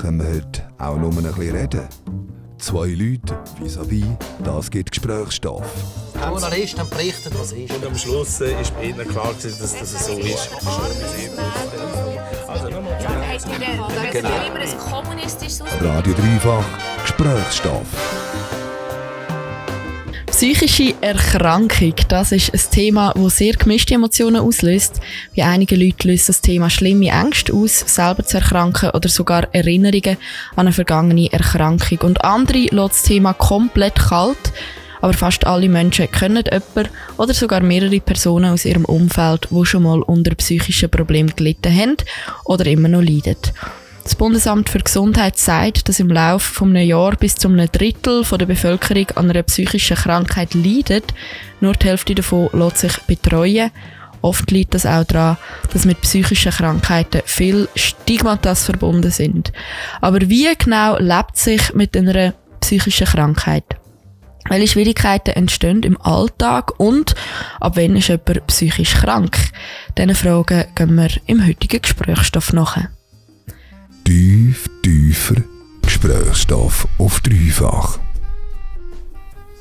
Können wir heute auch nur ein bisschen reden? Zwei Leute vis-à-vis, das gibt Gesprächsstoff. Journalist dann berichtet, was ist. Und am Schluss äh, ist bei ihnen klar, dass das so ist. Also, nochmal Genau. immer ein kommunistisches Radio Dreifach, Gesprächsstoff. Psychische Erkrankung, das ist ein Thema, das sehr gemischte Emotionen auslöst. Bei einigen Leuten löst das Thema schlimme Ängste aus, selber zu erkranken oder sogar Erinnerungen an eine vergangene Erkrankung. Und andere lässt das Thema komplett kalt. Aber fast alle Menschen kennen jemanden oder sogar mehrere Personen aus ihrem Umfeld, die schon mal unter psychischen Problemen gelitten haben oder immer noch leiden. Das Bundesamt für Gesundheit sagt, dass im Laufe von einem Jahr bis zu einem Drittel der Bevölkerung an einer psychischen Krankheit leidet. Nur die Hälfte davon lässt sich betreuen. Oft liegt das auch daran, dass mit psychischen Krankheiten viel Stigmatas verbunden sind. Aber wie genau lebt sich mit einer psychischen Krankheit? Welche Schwierigkeiten entstehen im Alltag und ab wann ist jemand psychisch krank? Diesen Fragen gehen wir im heutigen Gesprächsstoff nach. Tief, tiefer Gesprächsstoff auf dreifach.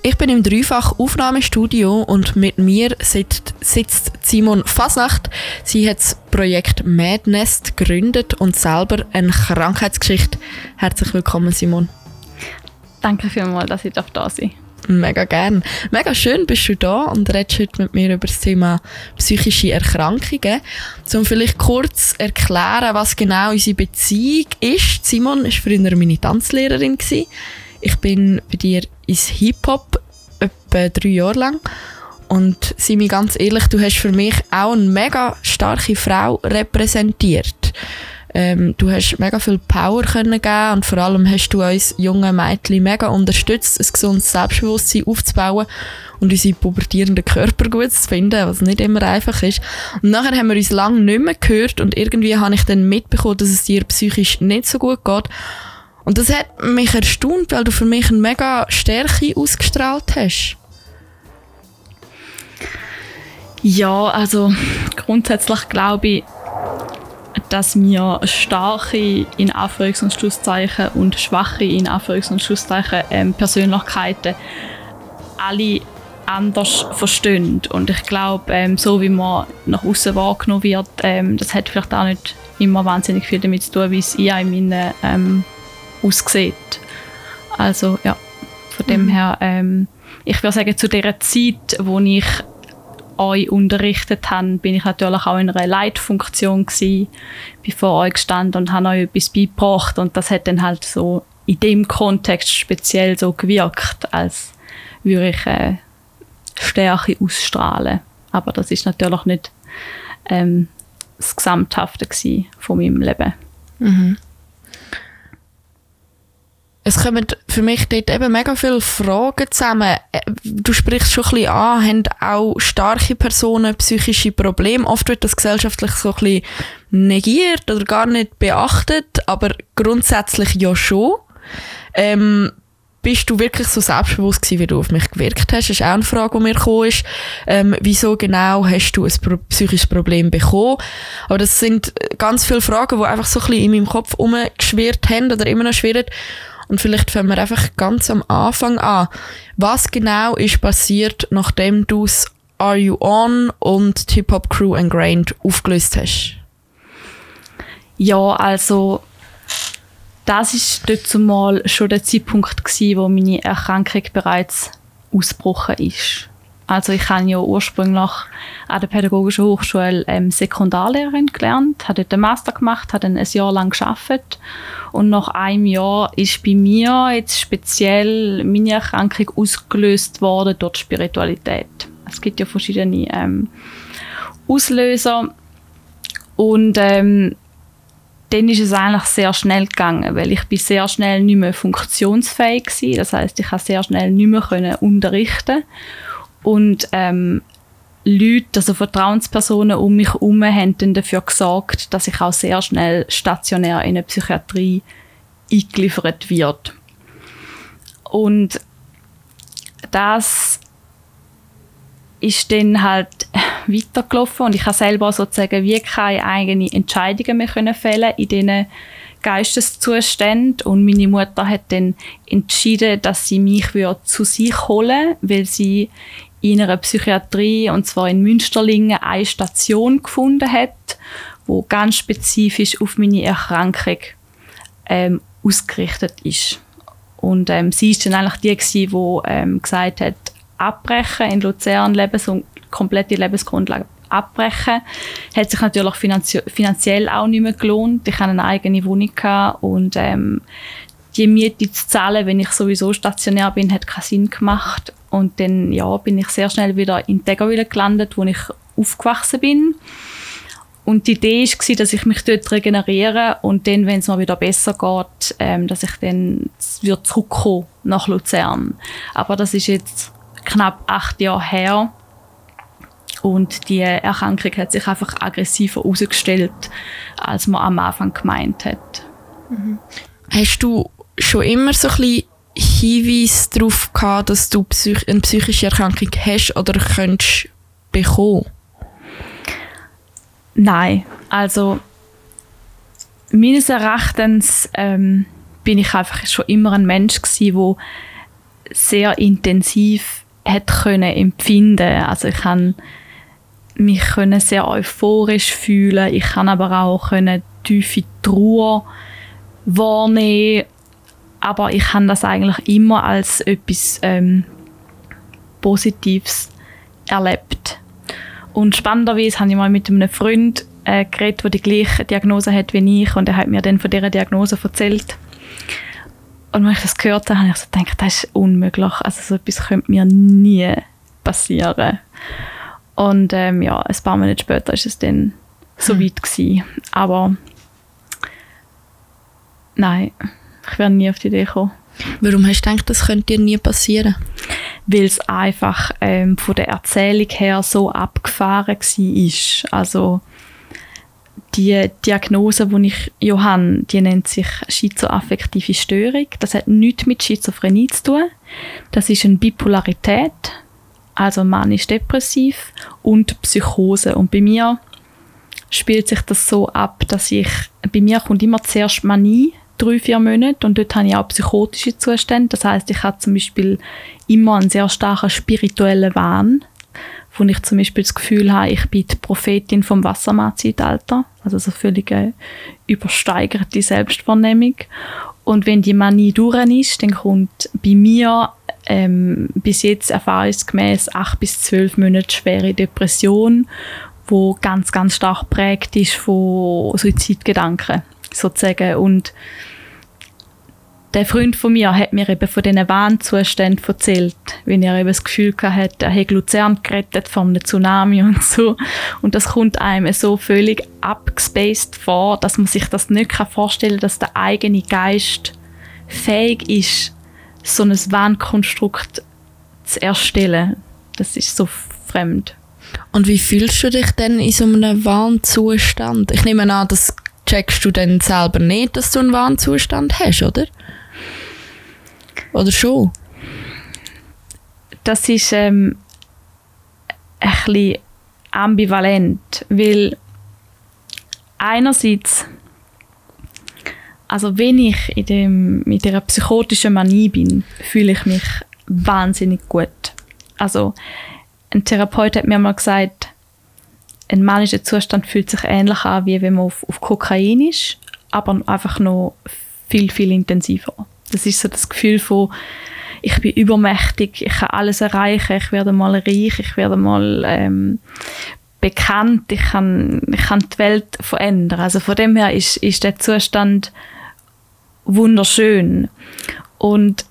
Ich bin im Dreifach Aufnahmestudio und mit mir sitzt, sitzt Simon Fasnacht. Sie hat das Projekt Madnest gegründet und selber eine Krankheitsgeschichte. Herzlich willkommen, Simon. Danke vielmals, dass ich da sein Mega gern. Mega schön bist du da und redest heute mit mir über das Thema psychische Erkrankungen. Um vielleicht kurz erklären, was genau unsere Beziehung ist. Simon war früher meine Tanzlehrerin. Gewesen. Ich bin bei dir ins Hip-Hop etwa drei Jahre lang. Und sei mir ganz ehrlich, du hast für mich auch eine mega starke Frau repräsentiert. Ähm, du hast mega viel Power können geben und vor allem hast du uns jungen Mädchen mega unterstützt, ein gesundes Selbstbewusstsein aufzubauen und unsere pubertierenden Körper gut zu finden, was nicht immer einfach ist. Und nachher haben wir uns lange nicht mehr gehört und irgendwie habe ich dann mitbekommen, dass es dir psychisch nicht so gut geht. Und das hat mich erstaunt, weil du für mich eine mega Stärke ausgestrahlt hast. Ja, also grundsätzlich glaube ich, dass wir starke in Anführungs- und Schlusszeichen und schwache in Anführungs- und Schlusszeichen ähm, Persönlichkeiten alle anders verstehen. Und ich glaube, ähm, so wie man nach außen wahrgenommen wird, ähm, das hat vielleicht auch nicht immer wahnsinnig viel damit zu tun, wie es ich in meinen ähm, aussieht. Also ja, von dem mhm. her, ähm, ich würde sagen, zu der Zeit, wo ich euch unterrichtet habe, bin ich natürlich auch in einer Leitfunktion gewesen, bin vor euch gestanden und habe euch etwas beigebracht und das hat dann halt so in dem Kontext speziell so gewirkt, als würde ich äh, Stärke ausstrahlen. Aber das ist natürlich nicht ähm, das Gesamthafte von meinem Leben. Mhm es kommen für mich dort eben mega viele Fragen zusammen. Äh, du sprichst schon ein bisschen an, haben auch starke Personen psychische Probleme. Oft wird das gesellschaftlich so ein bisschen negiert oder gar nicht beachtet, aber grundsätzlich ja schon. Ähm, bist du wirklich so selbstbewusst gewesen, wie du auf mich gewirkt hast? Das ist auch eine Frage, die mir gekommen ist. Ähm, wieso genau hast du ein psychisches Problem bekommen? Aber das sind ganz viele Fragen, die einfach so ein bisschen in meinem Kopf umgeschwirrt haben oder immer noch schwirren. Und vielleicht fangen wir einfach ganz am Anfang an. Was genau ist passiert, nachdem du es Are You On und Hip Hop Crew Ingrained aufgelöst hast? Ja, also das ist dort zumal schon der Zeitpunkt gewesen, wo meine Erkrankung bereits ausgebrochen ist. Also ich habe ja ursprünglich an der Pädagogischen Hochschule ähm, Sekundarlehrerin gelernt, habe dort den Master gemacht, habe dann ein Jahr lang geschafft und nach einem Jahr ist bei mir jetzt speziell meine Erkrankung ausgelöst worden durch Spiritualität. Es gibt ja verschiedene ähm, Auslöser und ähm, dann ist es eigentlich sehr schnell gegangen, weil ich bin sehr schnell nicht mehr funktionsfähig war. Das heißt, ich konnte sehr schnell nicht mehr können unterrichten und ähm, Leute, also Vertrauenspersonen um mich herum, haben dann dafür gesorgt, dass ich auch sehr schnell stationär in eine Psychiatrie eingeliefert wird. Und das ist dann halt weitergelaufen und ich habe selber sozusagen wie keine eigenen Entscheidungen mehr können fällen in diesen Geisteszuständen und meine Mutter hat dann entschieden, dass sie mich zu sich holen weil sie in einer Psychiatrie, und zwar in Münsterlingen, eine Station gefunden hat, wo ganz spezifisch auf meine Erkrankung ähm, ausgerichtet ist. Und ähm, sie ist dann eigentlich die, die ähm, gesagt hat, abbrechen in Luzern, Lebens und komplette Lebensgrundlage abbrechen. Hat sich natürlich finanzie finanziell auch nicht mehr gelohnt. Ich hatte eine eigene Wohnung und ähm, die Miete zu zahlen, wenn ich sowieso stationär bin, hat keinen Sinn gemacht. Und dann ja, bin ich sehr schnell wieder in Tegawil gelandet, wo ich aufgewachsen bin. Und die Idee war, dass ich mich dort regeneriere und dann, wenn es mir wieder besser geht, ähm, dass ich dann wieder zurückkomme nach Luzern. Aber das ist jetzt knapp acht Jahre her. Und die Erkrankung hat sich einfach aggressiver herausgestellt, als man am Anfang gemeint hat. Mhm. Hast du schon immer so ein bisschen Hinweise darauf gehabt, dass du eine psychische Erkrankung hast oder könntest bekommen? Nein, also meines Erachtens ähm, bin ich einfach schon immer ein Mensch gewesen, wo sehr intensiv hat können empfinden. Also ich kann mich können sehr euphorisch fühlen. Ich kann aber auch können tiefe Trauer wahrnehmen. Aber ich habe das eigentlich immer als etwas ähm, Positives erlebt. Und spannenderweise habe ich mal mit einem Freund äh, geredet, der die gleiche Diagnose hat wie ich und er hat mir dann von dieser Diagnose erzählt. Und als ich das gehört habe, habe ich so gedacht, das ist unmöglich. Also so etwas könnte mir nie passieren. Und ähm, ja, ein paar Monate später ist es dann so hm. weit gewesen. Aber nein, ich werde nie auf die Idee kommen. Warum hast du gedacht, das könnte dir nie passieren? Weil es einfach ähm, von der Erzählung her so abgefahren war. Also die Diagnose, die ich ja habe, die nennt sich schizoaffektive Störung. Das hat nichts mit Schizophrenie zu tun. Das ist eine Bipolarität, also manisch-depressiv und Psychose. Und bei mir spielt sich das so ab, dass ich, bei mir kommt immer zuerst Manie, drei, vier Monate und dort habe ich auch psychotische Zustände. Das heißt, ich habe zum Beispiel immer einen sehr starken spirituellen Wahn, wo ich zum Beispiel das Gefühl habe, ich bin die Prophetin vom Wassermann-Zeitalter, also so völlig übersteigerte Selbstwahrnehmung. Und wenn die Manie durch ist, dann kommt bei mir ähm, bis jetzt erfahrungsgemäß acht bis zwölf Monate schwere Depression, wo ganz, ganz stark prägt ist von Suizidgedanken sozusagen. Und der Freund von mir hat mir eben von diesen Warnzuständen erzählt, wenn er eben das Gefühl hatte, er hätte Luzern gerettet von einem Tsunami und so. Und das kommt einem so völlig abgespaced vor, dass man sich das nicht vorstellen kann, dass der eigene Geist fähig ist, so ein Warnkonstrukt zu erstellen. Das ist so fremd. Und wie fühlst du dich denn in so einem Warnzustand? Ich nehme an, das checkst du dann selber nicht, dass du einen Warnzustand hast, oder? Oder schon? Das ist ähm, ein bisschen ambivalent, weil einerseits, also wenn ich in dem, mit dieser psychotischen Manie bin, fühle ich mich wahnsinnig gut. Also ein Therapeut hat mir mal gesagt, ein manischer Zustand fühlt sich ähnlich an, wie wenn man auf, auf Kokain ist, aber einfach noch viel, viel intensiver. Das ist so das Gefühl von, ich bin übermächtig, ich kann alles erreichen, ich werde mal reich, ich werde mal ähm, bekannt, ich kann, ich kann die Welt verändern. Also von dem her ist, ist der Zustand wunderschön. Und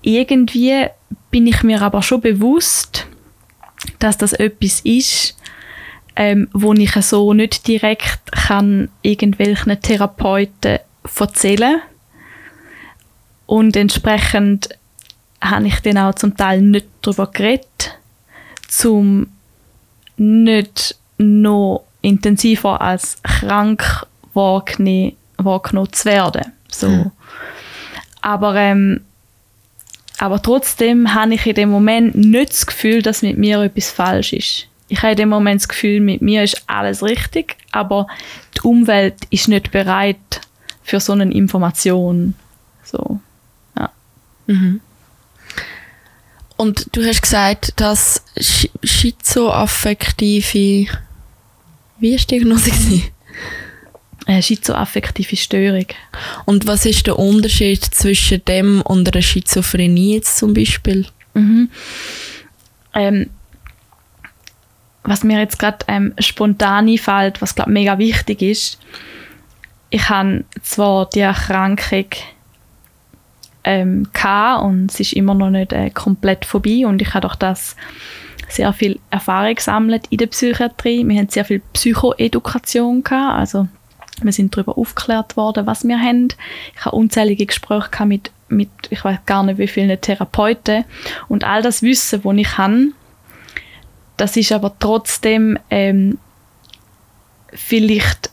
irgendwie bin ich mir aber schon bewusst, dass das etwas ist, ähm, wo ich so nicht direkt kann irgendwelchen Therapeuten erzählen und entsprechend habe ich dann auch zum Teil nicht darüber geredet, um nicht noch intensiver als krank wahrgenommen, wahrgenommen zu werden. So. Hm. Aber, ähm, aber trotzdem habe ich in dem Moment nicht das Gefühl, dass mit mir etwas falsch ist ich habe in dem Moment das Gefühl, mit mir ist alles richtig, aber die Umwelt ist nicht bereit für so eine Information. So. Und du hast gesagt, dass Sch- schizoaffektive. Wie ist die Diagnose? Eine schizoaffektive Störung. Und was ist der Unterschied zwischen dem und einer Schizophrenie jetzt zum Beispiel? Ähm, was mir jetzt gerade ähm, spontan einfällt, was glaube mega wichtig ist, ich habe zwar die Erkrankung ähm, gehabt und es ist immer noch nicht äh, komplett vorbei und ich habe durch das sehr viel Erfahrung gesammelt in der Psychiatrie. Wir haben sehr viel Psychoedukation gehabt, also wir sind darüber aufgeklärt worden, was wir haben. Ich habe unzählige Gespräche gehabt mit, mit ich weiß gar nicht wie vielen Therapeuten und all das Wissen, das ich habe, das ist aber trotzdem ähm, vielleicht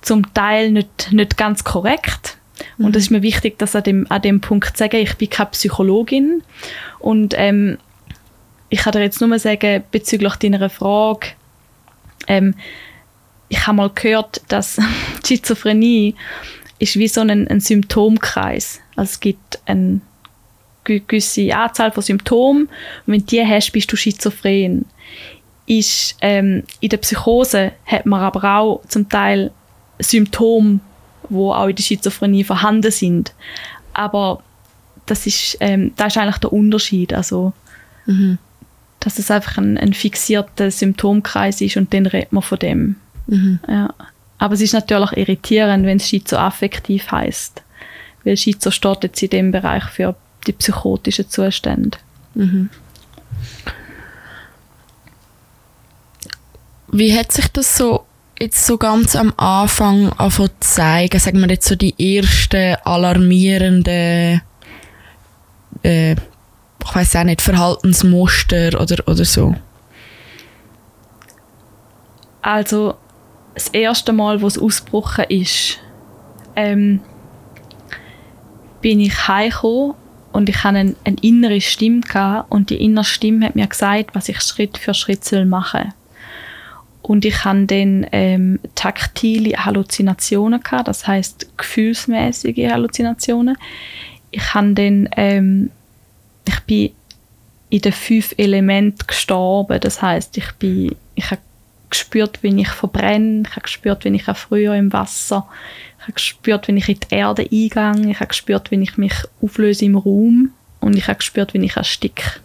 zum Teil nicht, nicht ganz korrekt. Und es ist mir wichtig, dass an dem, an dem Punkt zu sagen, ich bin keine Psychologin. Und ähm, ich kann dir jetzt nur sagen, bezüglich deiner Frage, ähm, ich habe mal gehört, dass Schizophrenie ist wie so ein, ein Symptomkreis. Also es gibt eine ge- gewisse Anzahl von Symptomen und wenn du die hast, bist du schizophren. Ist, ähm, in der Psychose hat man aber auch zum Teil Symptome, wo auch in der Schizophrenie vorhanden sind. Aber das ist, ähm, das ist eigentlich der Unterschied. Also, dass es einfach ein, ein fixierter Symptomkreis ist und dann redet man von dem. Ja. Aber es ist natürlich irritierend, wenn es schizoaffektiv heißt, weil Schizo steht jetzt in dem Bereich für die psychotischen Zustände. Wie hat sich das so jetzt so ganz am Anfang angefangen zu zeigen? Sagen wir jetzt so die ersten alarmierenden, äh, ich weiß auch nicht, Verhaltensmuster oder, oder so? Also das erste Mal, wo es ausgebrochen ist, ähm, bin ich heimgekommen und ich hatte eine, eine innere Stimme gehabt, und die innere Stimme hat mir gesagt, was ich Schritt für Schritt soll machen und ich hatte dann ähm, taktile Halluzinationen gehabt, das heißt gefühlsmäßige Halluzinationen. Ich habe dann, ähm, ich bin in den fünf Elementen gestorben, das heißt, ich ich habe gespürt, wie ich verbrenne, ich habe gespürt, wie ich erfriere im Wasser, ich habe gespürt, wie ich in die Erde eingehe, ich habe gespürt, wie ich mich auflöse im Raum und ich habe gespürt, wie ich ersticke.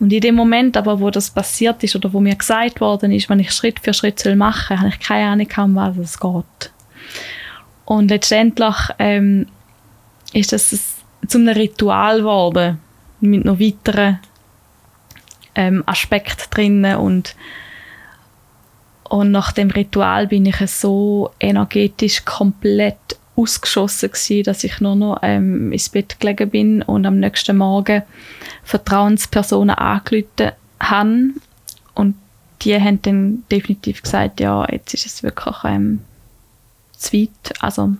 Und in dem Moment aber, wo das passiert ist oder wo mir gesagt worden ist, wenn ich Schritt für Schritt soll machen soll, habe ich keine Ahnung, um was es geht. Und letztendlich ähm, ist das zu einem Ritual geworden, mit noch weiteren ähm, Aspekten drinnen und und nach dem Ritual bin ich so energetisch komplett ausgeschossen gewesen, dass ich nur noch ähm, ins Bett gelegen bin und am nächsten Morgen Vertrauenspersonen angerufen habe. Und die haben dann definitiv gesagt, ja, jetzt ist es wirklich ähm, zu weit. Also,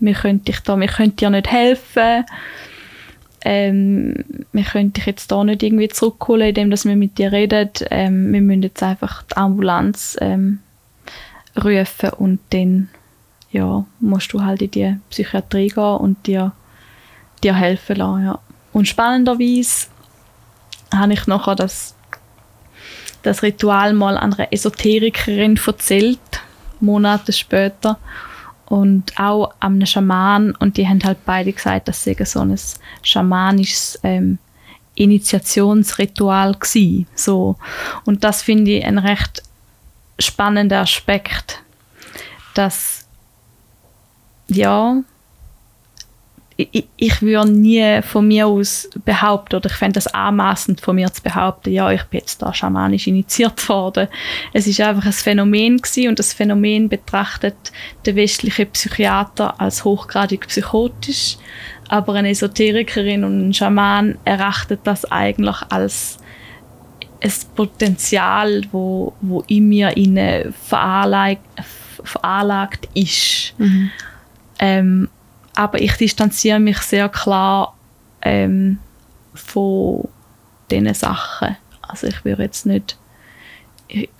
wir können, dich da, wir können dir nicht helfen. Ähm, wir können dich jetzt da nicht irgendwie zurückholen, indem dass wir mit dir reden. Ähm, wir müssen jetzt einfach die Ambulanz ähm, rufen und dann ja, musst du halt in die Psychiatrie gehen und dir, dir helfen lassen. Ja. Und spannenderweise habe ich nachher das, das Ritual mal einer Esoterikerin erzählt, Monate später. Und auch an einem Schaman. Und die haben halt beide gesagt, das sei so ein schamanisches ähm, Initiationsritual gsi. So. Und das finde ich ein recht spannender Aspekt, dass ja, ich, ich würde nie von mir aus behaupten, oder ich fände das anmaßend von mir zu behaupten, ja, ich bin jetzt da schamanisch initiiert worden. Es ist einfach ein Phänomen gewesen und das Phänomen betrachtet der westliche Psychiater als hochgradig psychotisch, aber eine Esoterikerin und ein Schaman erachtet das eigentlich als ein Potenzial, wo, wo in mir inne veranlagt, veranlagt ist. Ähm, aber ich distanziere mich sehr klar ähm, von diesen Sachen. Also ich würde jetzt nicht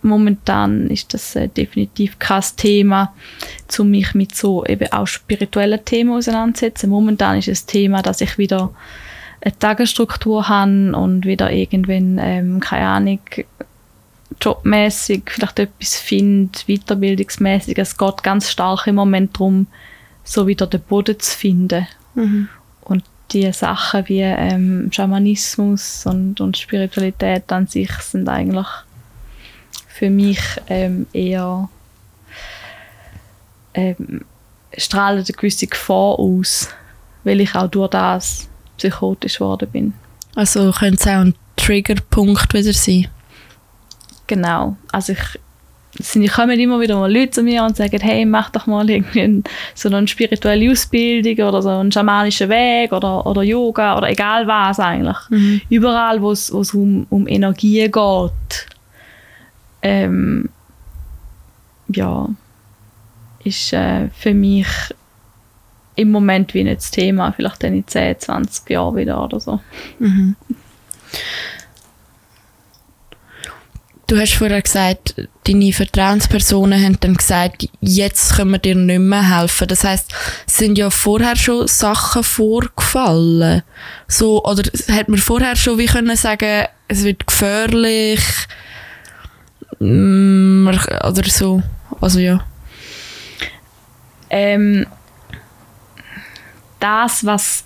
momentan ist das äh, definitiv kein Thema, um mich mit so eben auch spirituellen Themen auseinanderzusetzen. Momentan ist es das Thema, dass ich wieder eine Tagesstruktur habe und wieder irgendwann, ähm, keine Ahnung, jobmäßig vielleicht etwas finde, weiterbildungsmäßig. Es geht ganz stark im Moment darum, so wieder den Boden zu finden. Mhm. Und die Sachen wie ähm, Schamanismus und, und Spiritualität an sich sind eigentlich für mich ähm, eher ähm, strahlen eine gewisse Gefahr aus, weil ich auch durch das psychotisch geworden bin. Also könnte es auch ein Triggerpunkt wieder sein. Genau. Also ich sind, kommen immer wieder mal Leute zu mir und sagen, hey, mach doch mal irgendwie ein, so eine spirituelle Ausbildung oder so einen schamanischen Weg oder, oder Yoga oder egal was eigentlich. Mhm. Überall, wo es um, um Energie geht, ähm, ja, ist äh, für mich im Moment wie nicht das Thema, vielleicht dann in 10, 20 Jahren wieder oder so. Mhm. Du hast vorher gesagt, deine Vertrauenspersonen haben dann gesagt, jetzt können wir dir nicht mehr helfen. Das heißt, sind ja vorher schon Sachen vorgefallen. So, oder hat man vorher schon wie können sagen, es wird gefährlich, mm, oder so. Also ja. Ähm, das, was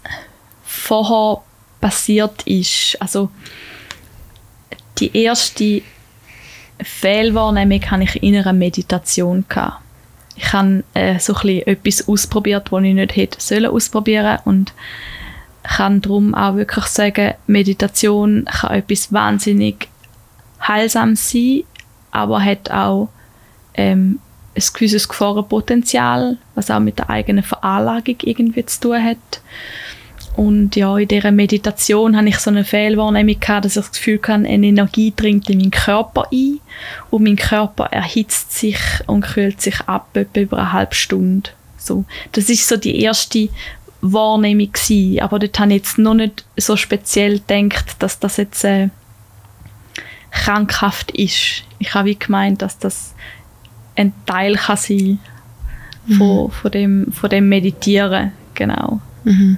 vorher passiert ist, also die erste Fehlwahrnehmung hatte ich in einer Meditation. Gehabt. Ich habe äh, so ein etwas ausprobiert, was ich nicht hätte sollen ausprobieren und kann darum auch wirklich sagen, Meditation kann etwas wahnsinnig heilsam sein, aber hat auch ähm, ein gewisses Gefahrenpotenzial, was auch mit der eigenen Veranlagung irgendwie zu tun hat. Und ja, in dieser Meditation habe ich so eine Fehlwahrnehmung gehabt, dass ich das Gefühl hatte, eine Energie dringt in meinen Körper ein und mein Körper erhitzt sich und kühlt sich ab etwa über eine halbe Stunde. So. Das ist so die erste Wahrnehmung gewesen. aber dort habe ich jetzt noch nicht so speziell gedacht, dass das jetzt äh, krankhaft ist. Ich habe wie gemeint, dass das ein Teil kann sein von, mhm. von, dem, von dem Meditieren, genau. Mhm.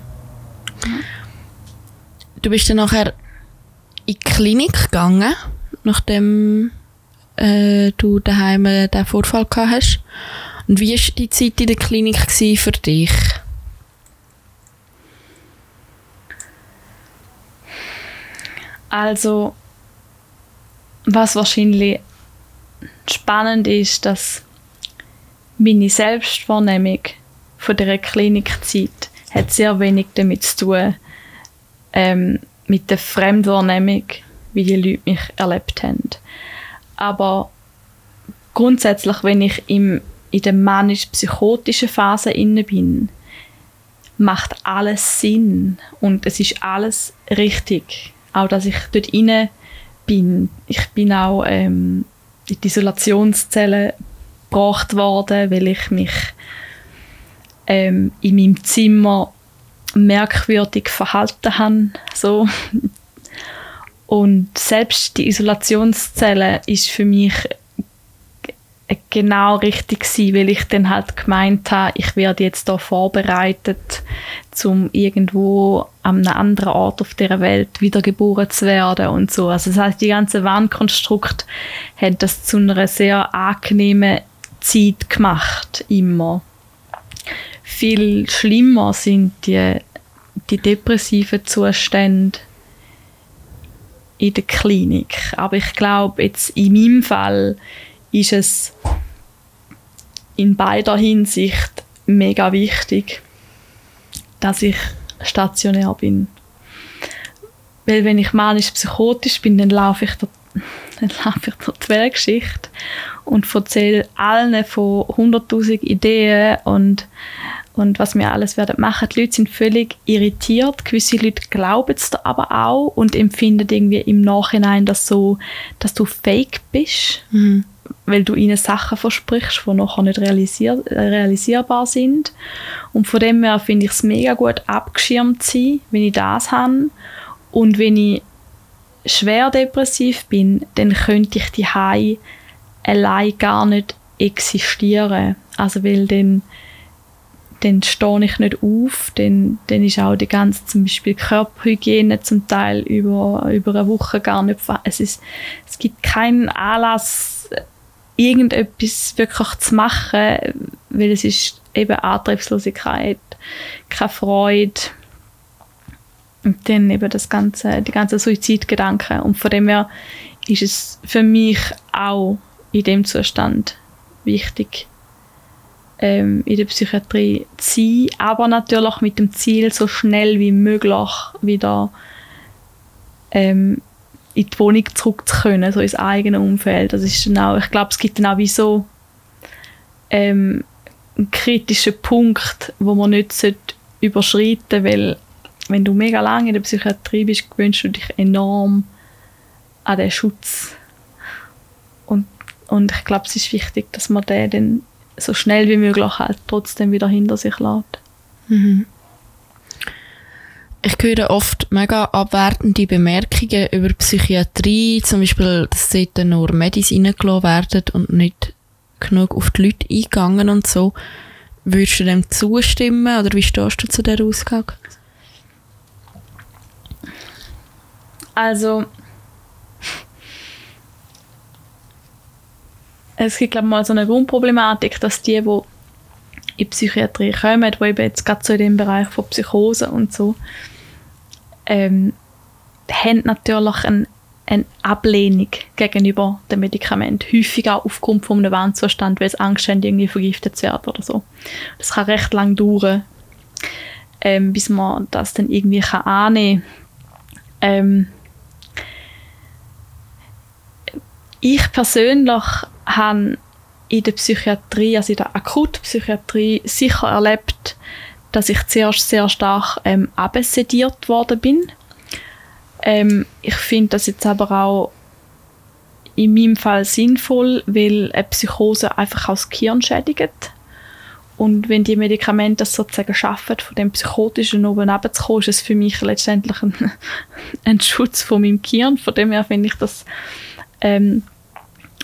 Du bist dann nachher in die Klinik gegangen, nachdem äh, du daheim den Vorfall gehabt hast. Und wie war die Zeit in der Klinik für dich? Also, was wahrscheinlich spannend ist, dass meine Selbstwahrnehmung von der Klinikzeit hat sehr wenig damit zu tun, ähm, mit der Fremdwahrnehmung, wie die Leute mich erlebt haben. Aber grundsätzlich, wenn ich im, in der manisch-psychotischen Phase inne bin, macht alles Sinn und es ist alles richtig. Auch, dass ich dort inne bin. Ich bin auch ähm, in die Isolationszelle gebracht worden, weil ich mich ähm, in meinem Zimmer merkwürdig verhalten habe. So. Und selbst die Isolationszelle ist für mich genau richtig gewesen, weil ich dann halt gemeint habe, ich werde jetzt da vorbereitet, um irgendwo an einem anderen Ort auf der Welt wiedergeboren zu werden und so. Also das heißt, die ganze Wandkonstrukt hat das zu einer sehr angenehmen Zeit gemacht, immer. Viel schlimmer sind die, die depressiven Zustände in der Klinik. Aber ich glaube, jetzt in meinem Fall ist es in beider Hinsicht mega wichtig, dass ich stationär bin. Weil wenn ich manisch-psychotisch bin, dann laufe ich dort, dann laufe ich durch die Weltgeschichte und erzähle allen von 100'000 Ideen und, und was wir alles werden machen. Die Leute sind völlig irritiert. Gewisse Leute glauben es aber auch und empfinden irgendwie im Nachhinein das so, dass du fake bist. Mhm weil du ihnen Sachen versprichst, die nachher nicht realisier realisierbar sind. Und von dem her finde ich es mega gut, abgeschirmt zu sein, wenn ich das habe. Und wenn ich schwer depressiv bin, dann könnte ich die Hai allein gar nicht existieren. Also weil dann, dann stehe ich nicht auf, dann, dann ist auch die ganze zum Beispiel Körperhygiene zum Teil über, über eine Woche gar nicht es, ist, es gibt keinen Anlass, irgendetwas wirklich zu machen, weil es ist eben Antriebslosigkeit, keine Freude, und dann eben das ganze, die ganzen Suizidgedanken. Und von dem her ist es für mich auch in dem Zustand wichtig, ähm, in der Psychiatrie zu sein, aber natürlich mit dem Ziel, so schnell wie möglich wieder ähm, in die Wohnung zurück zu können, so ins eigene Umfeld. Das ist dann auch, ich glaube, es gibt dann auch wie so ähm, einen kritischen Punkt, wo man nicht überschreiten sollte, weil wenn du mega lange in der Psychiatrie bist, gewöhnst du dich enorm an den Schutz. Und, und ich glaube, es ist wichtig, dass man den dann so schnell wie möglich halt trotzdem wieder hinter sich lässt. Mhm. Ich höre oft mega abwertende Bemerkungen über Psychiatrie, zum Beispiel, dass dort nur Medis reingelassen werden und nicht genug auf die Leute eingegangen und so. Würdest du dem zustimmen oder wie stehst du zu der Ausgang? Also, es gibt glaube ich mal so eine Grundproblematik, dass die, die in die Psychiatrie kommen, die eben jetzt gerade so in dem Bereich von Psychose und so, ähm, haben natürlich ein, eine Ablehnung gegenüber dem Medikament. Häufig auch aufgrund von einem Wandzustand, weil es Angst haben, irgendwie vergiftet zu werden oder so. Das kann recht lang dauern, ähm, bis man das dann irgendwie kann annehmen kann. Ähm, Ich persönlich habe in der Psychiatrie, also in der Akutpsychiatrie, sicher erlebt, dass ich zuerst sehr stark ähm, absediert worden bin. Ähm, ich finde das jetzt aber auch in meinem Fall sinnvoll, weil eine Psychose einfach das Gehirn schädigt. Und wenn die Medikamente das sozusagen schaffen, von dem Psychotischen oben runterzukommen, ist es für mich letztendlich ein, ein Schutz von meinem Gehirn. Von dem her finde ich das ähm,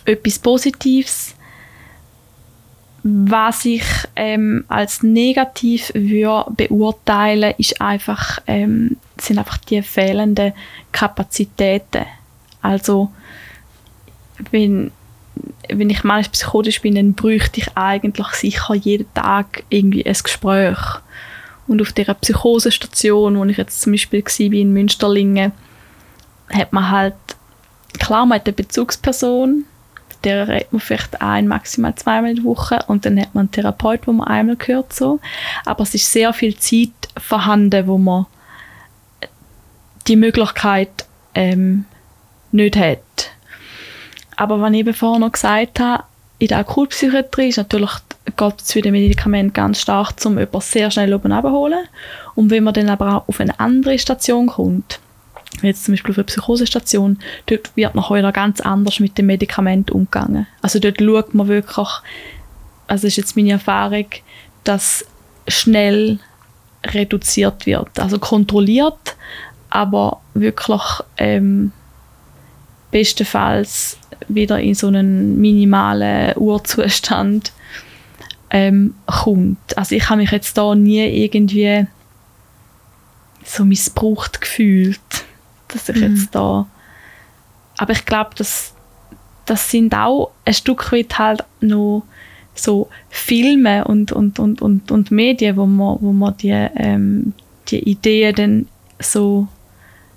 etwas Positives. Was ich ähm, als negativ würde beurteilen, ist einfach, ähm, sind einfach die fehlenden Kapazitäten. Also wenn, wenn ich manchmal psychotisch bin, dann bräuchte ich eigentlich sicher jeden Tag irgendwie ein Gespräch. Und auf dieser Psychosestation, wo ich jetzt zum Beispiel war in Münsterlingen, hat man halt, klar, man hat eine Bezugsperson, der redet man vielleicht ein, maximal zweimal in der Woche und dann hat man einen Therapeut, wo man einmal hört so. Aber es ist sehr viel Zeit vorhanden, wo man die Möglichkeit ähm, nicht hat. Aber wenn ich eben vorher noch gesagt habe, in der Akutpsychiatrie ist natürlich geht es für die Medikamente ganz stark, um jemanden sehr schnell oben abzuholen. Und wenn man dann aber auch auf eine andere Station kommt, jetzt zum Beispiel auf einer Psychosestation, dort wird noch heute ganz anders mit dem Medikament umgegangen. Also dort schaut man wirklich, also ist jetzt meine Erfahrung, dass schnell reduziert wird, also kontrolliert, aber wirklich ähm, bestenfalls wieder in so einen minimalen Urzustand ähm, kommt. Also ich habe mich jetzt da nie irgendwie so missbraucht gefühlt dass ich mhm. jetzt da. Aber ich glaube, das, das sind auch ein Stück weit halt noch so Filme und, und, und, und, und Medien, wo man, wo man die, ähm, die Ideen dann so,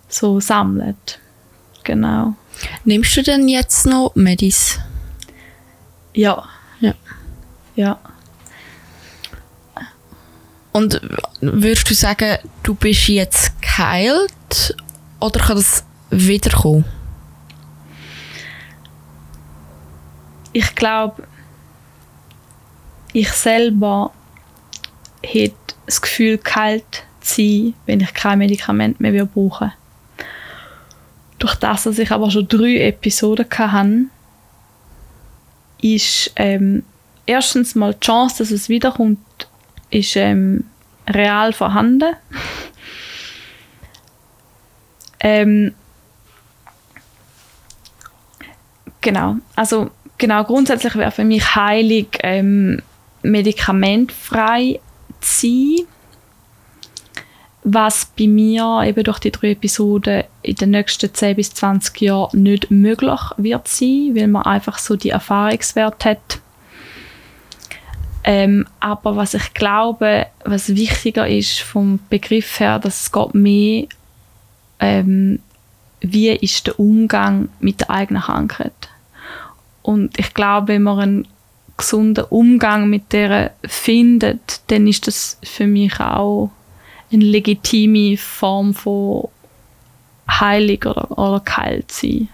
so sammelt. Genau. Nimmst du denn jetzt noch Medis? Ja. Ja. Ja. Und würdest du sagen, du bist jetzt geheilt oder kann das wiederkommen? Ich glaube, ich selber hätte das Gefühl, kalt zu sein, wenn ich kein Medikament mehr brauche. Durch das, dass ich aber schon drei Episoden hatte, ist ähm, erstens mal die Chance, dass es wiederkommt, ist ähm, real vorhanden. Ähm, Genau. Also genau, grundsätzlich wäre für mich heilig, ähm, medikamentfrei zu sein. Was bei mir eben durch die drei Episoden in den nächsten 10 bis 20 Jahren nicht möglich wird sein, weil man einfach so die Erfahrungswerte hat. Ähm, aber was ich glaube, was wichtiger ist vom Begriff her, dass es geht mehr ähm, wie ist der Umgang mit der eigenen Krankheit. Und ich glaube, wenn man einen gesunden Umgang mit der findet, dann ist das für mich auch eine legitime Form von heilig oder, oder kalt sein.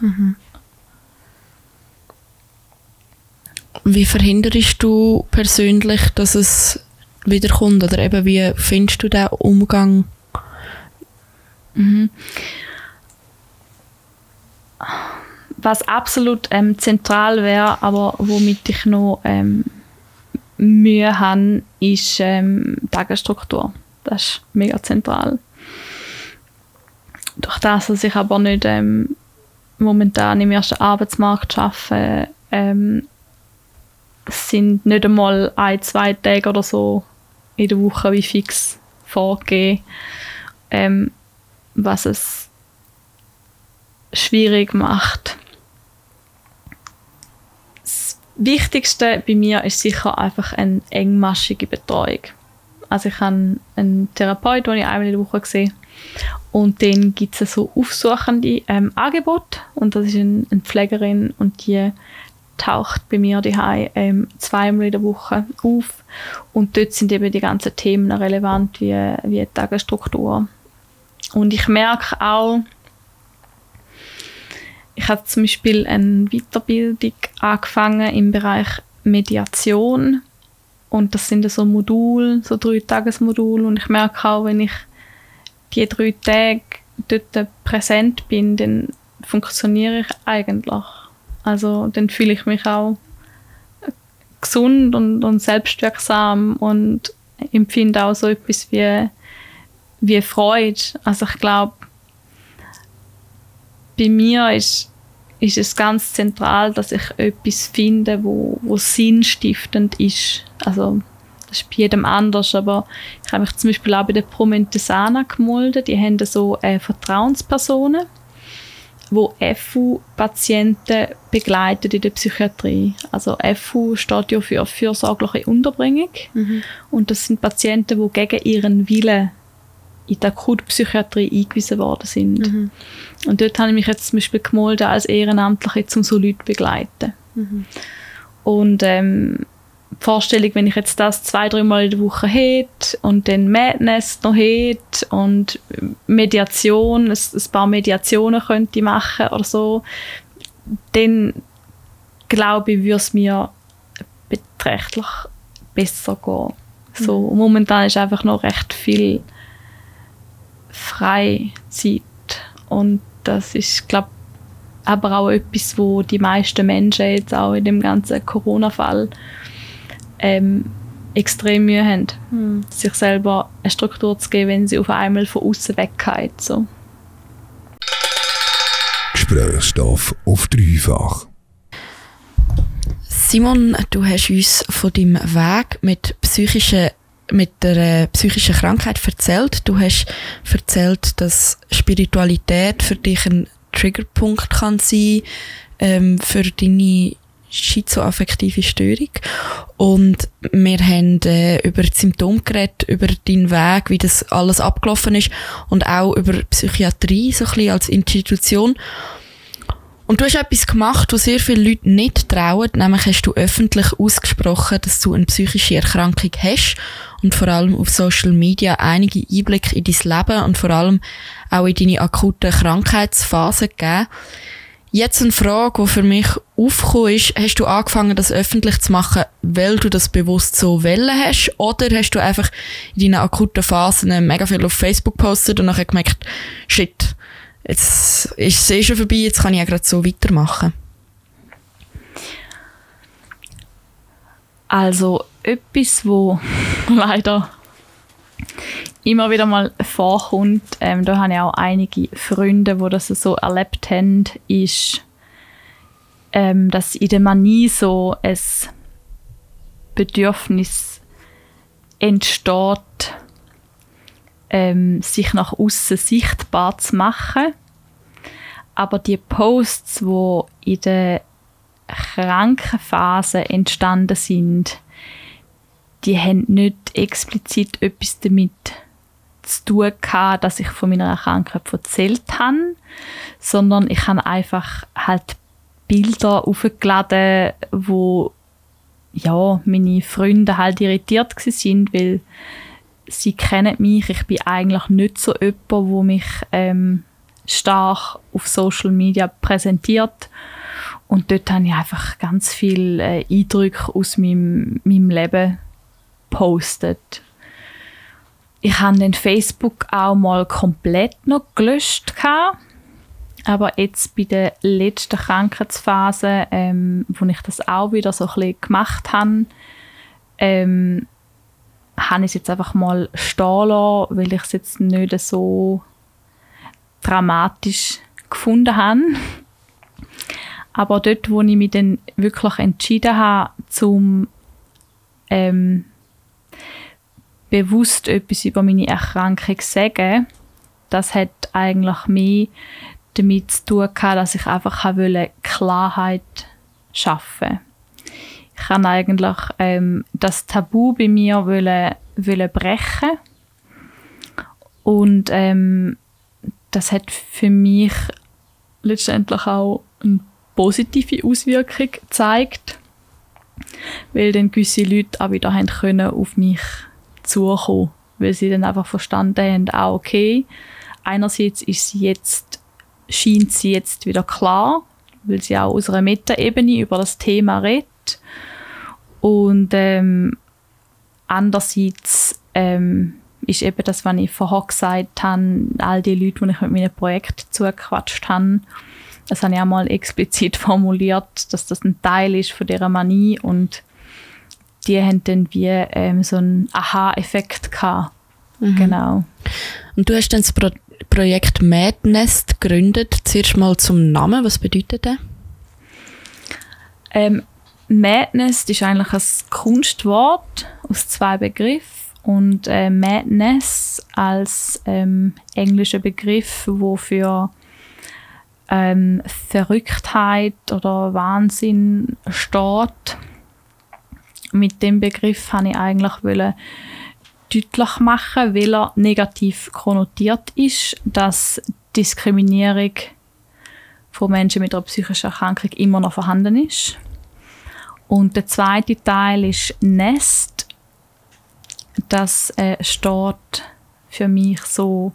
Mhm. Wie verhinderst du persönlich, dass es wiederkommt? Oder eben wie findest du den Umgang? Mhm was absolut ähm, zentral wäre, aber womit ich noch ähm, Mühe habe, ist ähm, Tagesstruktur. Das ist mega zentral. Durch das, dass ich aber nicht ähm, momentan im ersten Arbeitsmarkt arbeite, ähm, sind nicht einmal ein, zwei Tage oder so in der Woche wie fix vorgegeben, ähm, was es schwierig macht, Wichtigste bei mir ist sicher einfach eine engmaschige Betreuung. Also ich habe einen Therapeut, den ich einmal in der Woche sehe. Und dann gibt es so aufsuchende ähm, Angebote. Und das ist eine, eine Pflegerin und die taucht bei mir daheim ähm, zweimal in der Woche auf. Und dort sind eben die ganzen Themen relevant, wie, wie die Tagesstruktur. Und ich merke auch, ich habe zum Beispiel eine Weiterbildung angefangen im Bereich Mediation und das sind so Module, so drei Tagesmodule und ich merke auch, wenn ich die drei Tage dort präsent bin, dann funktioniere ich eigentlich. Also dann fühle ich mich auch gesund und, und selbstwirksam und empfinde auch so etwas wie, wie Freude. Also ich glaube, bei mir ist, ist es ganz zentral, dass ich etwas finde, wo, wo sinnstiftend ist. Also das ist bei jedem anders, aber ich habe mich zum Beispiel auch bei der Promentesana gemolden. Die haben so äh, Vertrauenspersonen, wo FU-Patienten begleiten in der Psychiatrie. Also FU steht ja für fürsorgliche Unterbringung mhm. und das sind Patienten, die gegen ihren Willen in die Akutpsychiatrie eingewiesen worden sind. Mhm. Und dort habe ich mich jetzt zum Beispiel gemolden als Ehrenamtliche, um so Leute zu begleiten. Mhm. Und ähm, die Vorstellung, wenn ich jetzt das zwei, dreimal in der Woche hätte und dann Madness noch hätte und Mediation, ein, ein paar Mediationen könnte ich machen oder so, dann glaube ich, würde es mir beträchtlich besser gehen. So, mhm. momentan ist einfach noch recht viel Freizeit. Und das ist, glaube aber auch etwas, wo die meisten Menschen jetzt auch in dem ganzen Corona-Fall ähm, extrem Mühe haben, mhm. sich selber eine Struktur zu geben, wenn sie auf einmal von außen weggehen. So. Gesprächsstoff auf dreifach. Simon, du hast uns von deinem Weg mit psychischen mit der psychischen Krankheit erzählt. Du hast erzählt, dass Spiritualität für dich ein Triggerpunkt kann sein ähm, für deine schizoaffektive Störung. Und wir haben äh, über die Symptome geredet, über deinen Weg, wie das alles abgelaufen ist und auch über Psychiatrie so ein bisschen als Institution. Und du hast etwas gemacht, was sehr viele Leute nicht trauen, nämlich hast du öffentlich ausgesprochen, dass du eine psychische Erkrankung hast und vor allem auf Social Media einige Einblicke in dein Leben und vor allem auch in deine akute Krankheitsphase gegeben. Jetzt eine Frage, die für mich aufgekommen ist, hast du angefangen, das öffentlich zu machen, weil du das bewusst so wollen hast? Oder hast du einfach in deinen akuten Phasen mega viel auf Facebook gepostet und nachher gemerkt, shit, jetzt ist es eh schon vorbei, jetzt kann ich ja gerade so weitermachen. Also etwas, wo leider immer wieder mal vorkommt, ähm, da habe ich auch einige Freunde, die das so erlebt haben, ist ähm, dass in der Manie so ein Bedürfnis entsteht, ähm, sich nach außen sichtbar zu machen. Aber die Posts, wo in der Krankenphase entstanden sind, die haben nicht explizit etwas damit zu tun gehabt, dass ich von meiner Krankheit erzählt habe, sondern ich habe einfach halt Bilder aufgeladen, wo ja, meine Freunde halt irritiert sind, weil sie kennen mich. Ich bin eigentlich nicht so jemand, wo mich ähm, stark auf Social Media präsentiert. Und dort habe ich einfach ganz viele äh, Eindrücke aus meinem, meinem Leben postet. Ich habe den Facebook auch mal komplett noch gelöscht. Gehabt. Aber jetzt bei der letzten Krankheitsphase, ähm, wo ich das auch wieder so ein bisschen gemacht habe, ähm, habe ich es jetzt einfach mal stehen lassen, weil ich es jetzt nicht so dramatisch gefunden habe. Aber dort, wo ich mich dann wirklich entschieden habe, zum ähm, bewusst etwas über meine Erkrankung zu sagen, das hat eigentlich mehr damit zu tun gehabt, dass ich einfach wollte Klarheit schaffen. Ich kann eigentlich ähm, das Tabu bei mir wollen, wollen brechen. Und ähm, das hat für mich letztendlich auch eine positive Auswirkung gezeigt, weil dann gewisse Leute auch wieder haben können auf mich zukommen, weil sie dann einfach verstanden haben, ah, okay, einerseits ist sie jetzt, scheint sie jetzt wieder klar, weil sie auch aus einer Metaebene über das Thema redet und ähm, andererseits ähm, ist eben das, was ich vorher gesagt habe, all die Leute, die ich mit meinem Projekt zugequatscht habe, das habe ich auch mal explizit formuliert, dass das ein Teil ist von dieser Manie und die haben dann wie ähm, so einen Aha-Effekt gehabt. Mhm. Genau. Und du hast dann das Pro Projekt Madness gegründet. Zuerst mal zum Namen. Was bedeutet der? Ähm, Madness ist eigentlich ein Kunstwort aus zwei Begriffen. Und äh, Madness als ähm, englischer Begriff, wo für ähm, Verrücktheit oder Wahnsinn steht mit dem Begriff habe ich eigentlich wollen deutlich machen, weil er negativ konnotiert ist, dass Diskriminierung von Menschen mit einer psychischen Erkrankung immer noch vorhanden ist. Und der zweite Teil ist Nest. Das äh, steht für mich so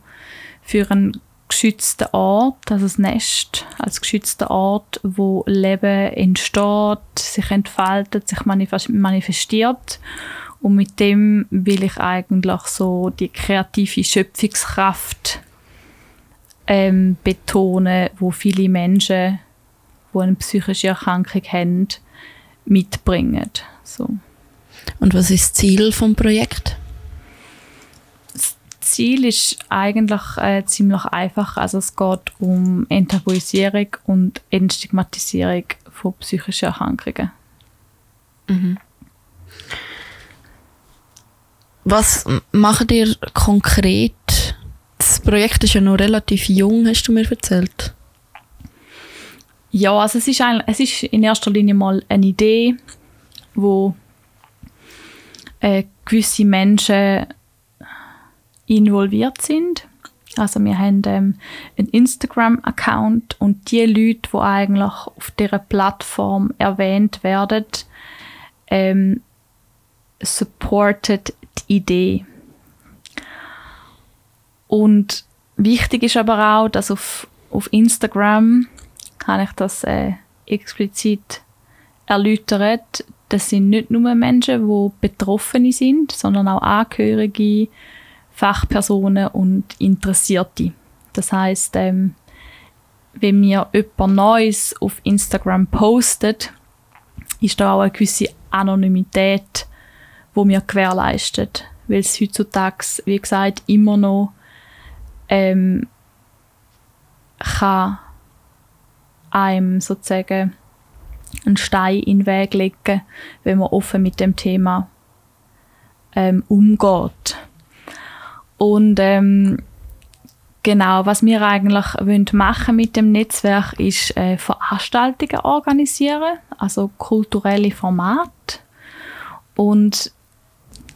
für einen geschützten Ort, also das Nest als geschützter Ort, wo Leben entsteht, sich entfaltet, sich manifestiert. Und mit dem will ich eigentlich so die kreative Schöpfungskraft ähm, betonen, wo viele Menschen, die eine psychische Erkrankung haben, mitbringen. So. Und was ist das Ziel vom Projekt? Ziel ist eigentlich äh, ziemlich einfach. Also es geht um Enttabuisierung und Entstigmatisierung von psychischen Erkrankungen. Mhm. Was macht ihr konkret? Das Projekt ist ja noch relativ jung, hast du mir erzählt. Ja, also es ist, ein, es ist in erster Linie mal eine Idee, wo äh, gewisse Menschen involviert sind. Also wir haben ähm, einen Instagram-Account und die Leute, die eigentlich auf dieser Plattform erwähnt werden, ähm, supportet die Idee. Und wichtig ist aber auch, dass auf, auf Instagram kann ich das äh, explizit erläutert. Das sind nicht nur Menschen, die Betroffene sind, sondern auch Angehörige, Fachpersonen und Interessierte. Das heißt, ähm, wenn mir jemand Neues auf Instagram postet, ist da auch eine gewisse Anonymität, wo mir gewährleistet, weil es heutzutage, wie gesagt, immer noch ähm, kann einem sozusagen einen Stein in den Weg legen, wenn man offen mit dem Thema ähm, umgeht. Und ähm, genau, was wir eigentlich machen mit dem Netzwerk ist äh, Veranstaltungen organisieren, also kulturelle Formate. Und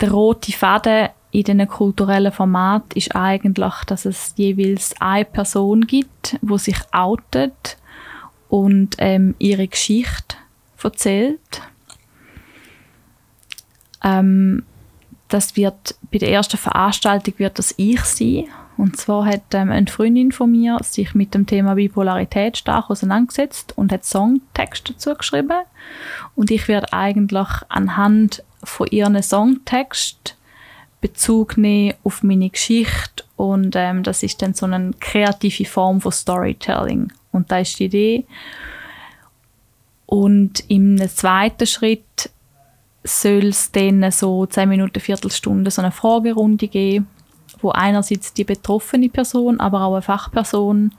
der rote Faden in diesen kulturellen Format ist eigentlich, dass es jeweils eine Person gibt, wo sich outet und ähm, ihre Geschichte erzählt. Ähm, das wird bei der ersten Veranstaltung wird das ich sein. Und zwar hat ähm, eine Freundin von mir sich mit dem Thema Bipolarität stark auseinandergesetzt und hat Songtexte dazu geschrieben. Und ich werde eigentlich anhand von ihren Songtext Bezug nehmen auf meine Geschichte und ähm, das ist dann so eine kreative Form von Storytelling. Und da ist die Idee. Und im zweiten Schritt soll es dann so 10 Minuten, Viertelstunde so eine Fragerunde geben, wo einerseits die betroffene Person, aber auch eine Fachperson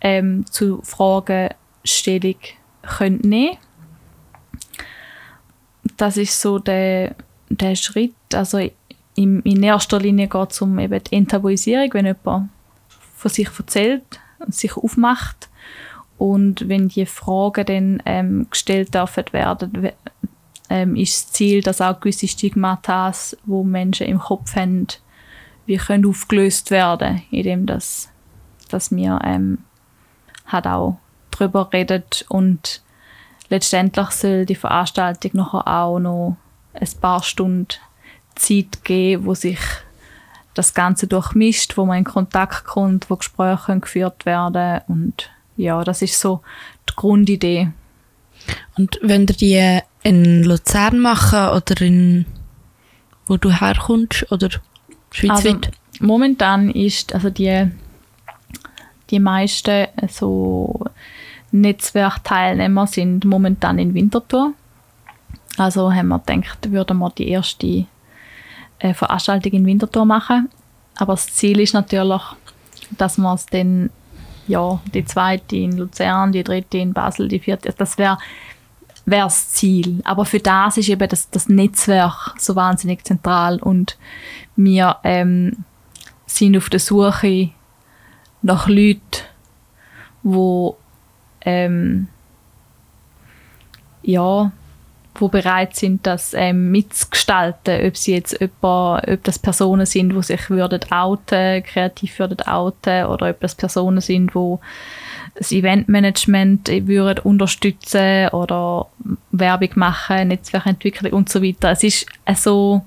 ähm, zu Fragestellung können nehmen Das ist so der, der Schritt. Also in, in erster Linie geht es um eben die Enttabuisierung, wenn jemand von sich erzählt und sich aufmacht und wenn die Fragen dann ähm, gestellt dürfen werden, ähm, ist das Ziel, dass auch gewisse Stigmata, wo Menschen im Kopf haben, wie können aufgelöst werden, indem das, dass wir ähm, halt auch darüber redet und letztendlich soll die Veranstaltung nachher auch noch ein paar Stunden Zeit geben, wo sich das Ganze durchmischt, wo man in Kontakt kommt, wo Gespräche geführt werden und ja, das ist so die Grundidee. Und wenn ihr die in Luzern machen oder in wo du herkommst oder schweizweit? Also, momentan ist also die die meisten so Netzwerkteilnehmer sind momentan in Winterthur. Also haben wir gedacht, würden wir die erste äh, Veranstaltung in Winterthur machen. Aber das Ziel ist natürlich, dass wir es dann ja, die zweite in Luzern, die dritte in Basel, die vierte, das wäre wäre das Ziel. Aber für das ist eben das, das Netzwerk so wahnsinnig zentral und wir ähm, sind auf der Suche nach Leuten, wo ähm, ja, wo bereit sind, das ähm, mitzugestalten, ob sie jetzt jemand, ob das Personen sind, die sich würden outen, kreativ würden outen, oder ob das Personen sind, die das Eventmanagement würden unterstützen oder Werbung machen, Netzwerkentwicklung und so weiter. Es ist so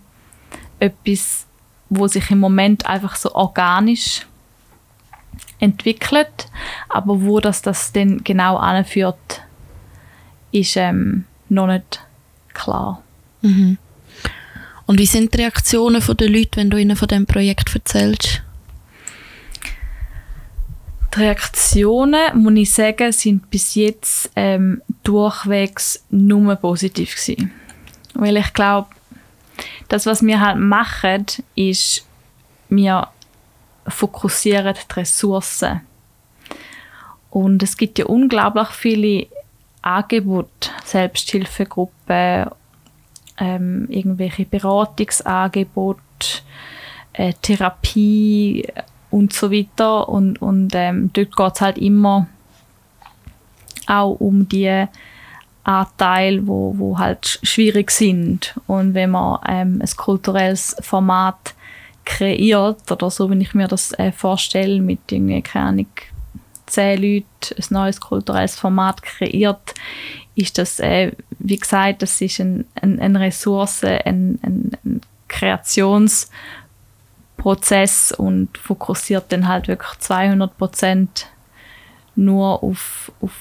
etwas, wo sich im Moment einfach so organisch entwickelt, aber wo das das dann genau anführt, ist ähm, noch nicht klar. Mhm. Und wie sind die Reaktionen der Leute, wenn du ihnen von dem Projekt erzählst? Die Reaktionen, muss ich sagen, sind bis jetzt ähm, durchwegs nur positiv gewesen. Weil ich glaube, das, was wir halt machen, ist, wir fokussieren die Ressourcen. Und es gibt ja unglaublich viele Angebote, Selbsthilfegruppen, ähm, irgendwelche Beratungsangebote, äh, Therapie und so weiter. Und, und ähm, dort geht es halt immer auch um die Anteile, wo, wo halt schwierig sind. Und wenn man ähm, ein kulturelles Format kreiert, oder so, wenn ich mir das äh, vorstelle, mit irgendwie, keine Ahnung, zehn Leuten ein neues kulturelles Format kreiert, ist das, äh, wie gesagt, das ist ein, ein, eine Ressource, ein, ein, ein Kreationsprozess und fokussiert dann halt wirklich 200 Prozent nur auf, auf,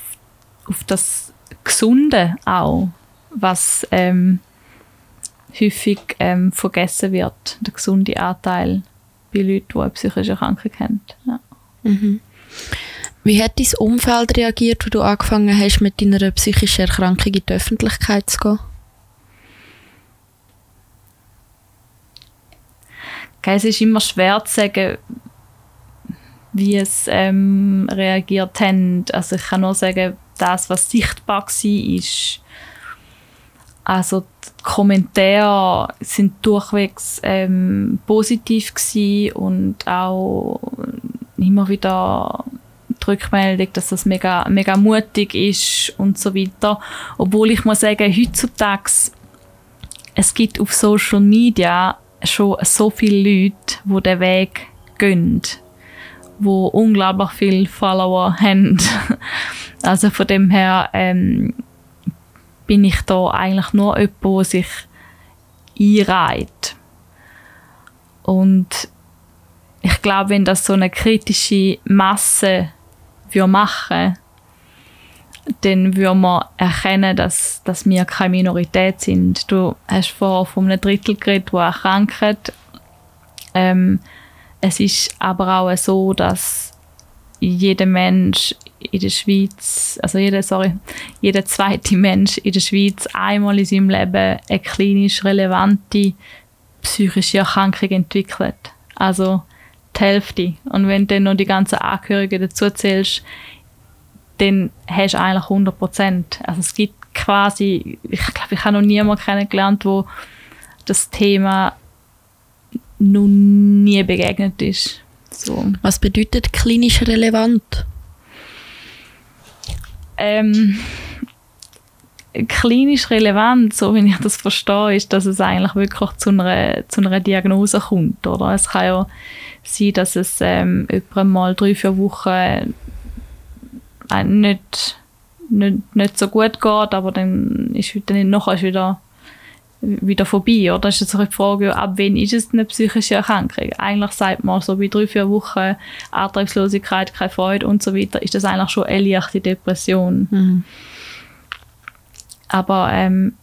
auf das Gesunde auch, was ähm, häufig ähm, vergessen wird, der gesunde Anteil bei Leuten, die eine psychische Krankheit haben. Ja. Mhm. Wie hat dein Umfeld reagiert, als du angefangen hast, mit deiner psychischen Erkrankung in die Öffentlichkeit zu gehen? Okay, es ist immer schwer zu sagen, wie es ähm, reagiert haben. Also ich kann nur sagen, das, was sichtbar war, ist. Also die Kommentare sind durchwegs ähm, positiv und auch immer wieder Rückmeldung, dass das mega, mega mutig ist und so weiter. Obwohl ich muss sagen, heutzutage es gibt auf Social Media schon so viele Leute, die den Weg gehen, die unglaublich viele Follower haben. Also von dem her ähm, bin ich da eigentlich nur jemand, der sich einreiht. Und ich glaube, wenn das so eine kritische Masse machen, dann würde man erkennen, dass, dass wir keine Minorität sind. Du hast vorher von einem Drittel geredet, der erkrankt. Ähm, es ist aber auch so, dass jeder Mensch in der Schweiz, also jeder, sorry, jeder zweite Mensch in der Schweiz einmal in seinem Leben eine klinisch relevante psychische Erkrankung entwickelt. Also die Hälfte. Und wenn du dann noch die ganzen Angehörigen dazu zählst, dann hast du eigentlich 100 Prozent. Also es gibt quasi, ich glaube, ich habe noch niemanden kennengelernt, wo das Thema noch nie begegnet ist. So. Was bedeutet klinisch relevant? Ähm, klinisch relevant, so wie ich das verstehe, ist, dass es eigentlich wirklich zu einer, zu einer Diagnose kommt. Oder? Es kann ja sein, dass es ähm, mal drei, vier Wochen äh, nicht, nicht, nicht so gut geht, aber dann ist dann nachher ist wieder, wieder vorbei. Oder? Ist jetzt die Frage, ab wann ist es eine psychische Erkrankung? Eigentlich sagt man so, bei drei, vier Wochen Antriebslosigkeit, keine Freude und so weiter, ist das eigentlich schon eine leichte Depression. Mhm. Aber ähm,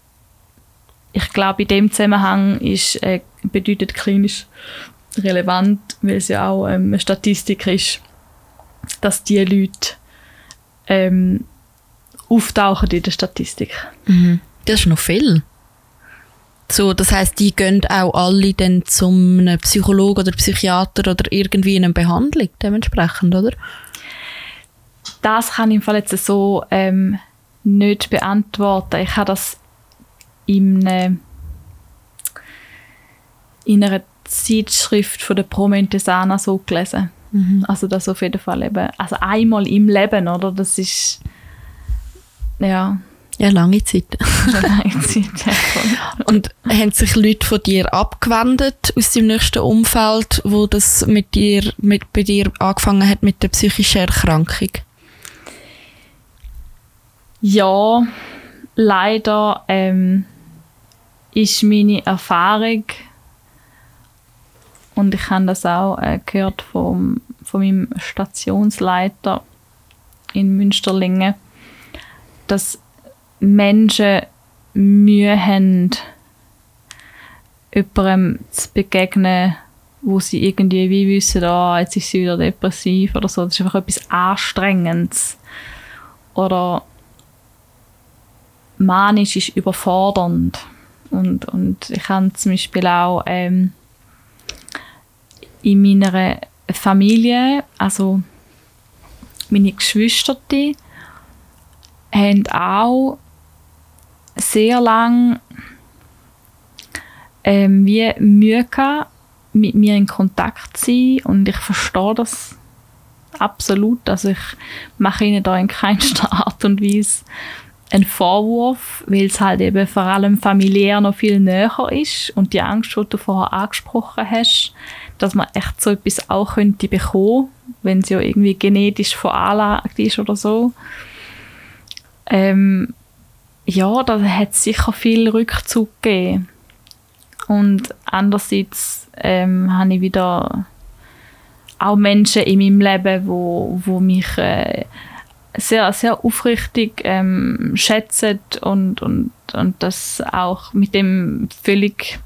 ich glaube, in dem Zusammenhang ist, äh, bedeutet klinisch relevant, weil es ja auch ähm, eine Statistik ist, dass die Leute ähm, auftauchen in der Statistik. Mhm. Das ist noch viel. So, das heißt, die gehen auch alle dann zum Psychologen oder Psychiater oder irgendwie in eine Behandlung dementsprechend, oder? Das kann ich im Fall jetzt so ähm, nicht beantworten. Ich habe das in, eine, in einer Zeitschrift von der Promentesana so gelesen. Mhm. Also das auf jeden Fall eben, also einmal im Leben, oder? Das ist, ja. Ja, lange Zeit. lange Zeit, ja. Und haben sich Leute von dir abgewendet aus dem nächsten Umfeld, wo das mit dir, mit, bei dir angefangen hat mit der psychischen Erkrankung? Ja, leider ähm, ist meine Erfahrung und ich habe das auch äh, gehört vom, von meinem Stationsleiter in Münsterlingen, dass Menschen Mühe haben, jemandem zu begegnen, wo sie irgendwie wie wissen, ah, jetzt ist sie wieder depressiv oder so. Das ist einfach etwas Anstrengendes. Oder manisch ist überfordernd. Und, und ich habe zum Beispiel auch ähm, in meiner Familie, also meine Geschwister, haben auch sehr lange ähm, wie Mühe gehabt, mit mir in Kontakt zu sein und ich verstehe das absolut. Also ich mache ihnen da in keinster Art und Weise einen Vorwurf, weil es halt eben vor allem familiär noch viel näher ist und die Angst, die du vorher angesprochen hast, dass man echt so etwas auch könnte bekommen, wenn es ja irgendwie genetisch veranlagt ist oder so. Ähm, ja, da hat es sicher viel Rückzug gegeben. Und andererseits ähm, habe ich wieder auch Menschen in meinem Leben, wo, wo mich äh, sehr, sehr aufrichtig ähm, schätzen und, und, und das auch mit dem völlig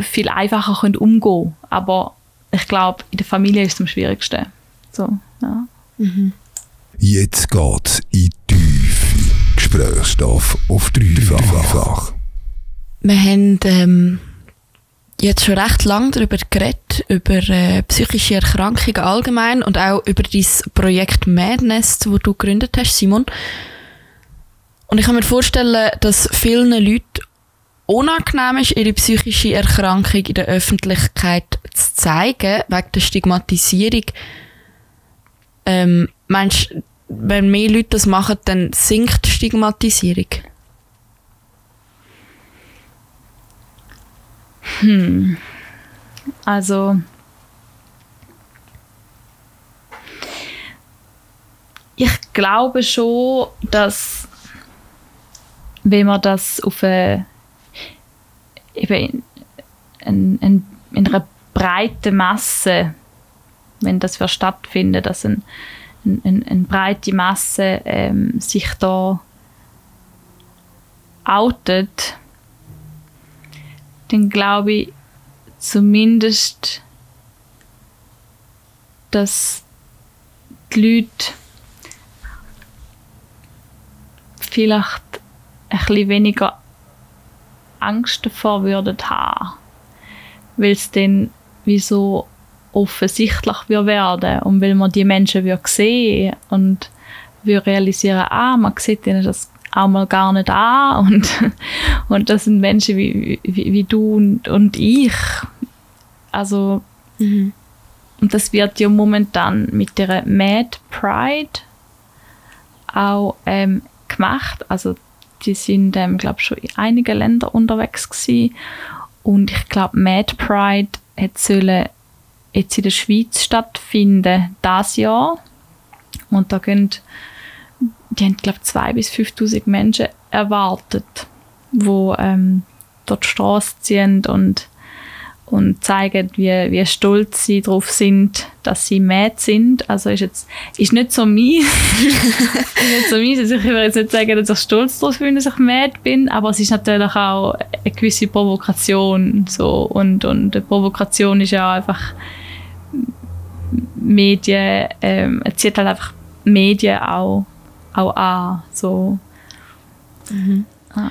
viel einfacher können umgehen Aber ich glaube, in der Familie ist es am schwierigsten. So, ja. Mhm. Jetzt geht's in Tiefe. Gesprächsstoff auf dreifach. Wir haben ähm, jetzt schon recht lange darüber geredet, über äh, psychische Erkrankungen allgemein und auch über dein Projekt Madness, wo du gegründet hast, Simon. Und ich kann mir vorstellen, dass vielen Leuten unangenehm ist, ihre psychische Erkrankung in der Öffentlichkeit zu zeigen, wegen der Stigmatisierung. Ähm, meinst wenn mehr Leute das machen, dann sinkt die Stigmatisierung? Also ich glaube schon, dass wenn man das auf eine, eben in, in, in einer breiten Masse, wenn das für stattfindet, dass ein, ein, ein, eine breite Masse ähm, sich da outet, dann glaube ich zumindest, dass die Leute vielleicht ein bisschen weniger Angst davor würden haben, weil es dann wie so offensichtlich wird werden und weil man die Menschen wird sehen und wir realisieren, ah, man sieht ihnen das auch mal gar nicht an und, und das sind Menschen wie, wie, wie du und, und ich. Also, Mhm. und das wird ja momentan mit der Mad Pride auch ähm, gemacht. Also die sind, ähm, glaube schon in einigen Ländern unterwegs gewesen. Und ich glaube, Mad Pride sollen jetzt in der Schweiz stattfinden, das Jahr. Und da gehen, die haben, glaube ich, 2.000 bis 5'000 Menschen erwartet, wo ähm, dort Straße ziehen und und zeigen, wie, wie stolz sie darauf sind, dass sie mad sind. Also ist jetzt ist nicht so mies. ist nicht so mies. Also ich würde jetzt nicht sagen, dass ich stolz darauf bin, dass ich mad bin, aber es ist natürlich auch eine gewisse Provokation. So. Und, und eine Provokation ist ja auch einfach Medien, ähm, es zieht halt einfach Medien auch, auch an. So. Ah.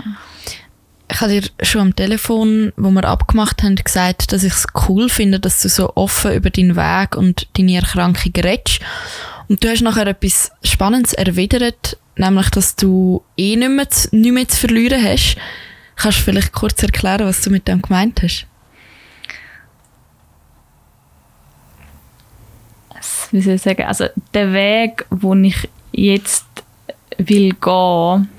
Ich habe dir schon am Telefon, wo wir abgemacht haben, gesagt, dass ich es cool finde, dass du so offen über deinen Weg und deine Erkrankung redest. Und du hast nachher etwas Spannendes erwidert, nämlich, dass du eh nicht mehr, zu, nicht mehr zu verlieren hast. Kannst du vielleicht kurz erklären, was du mit dem gemeint hast? wie soll ich sagen, also der Weg, wo ich jetzt will gehen,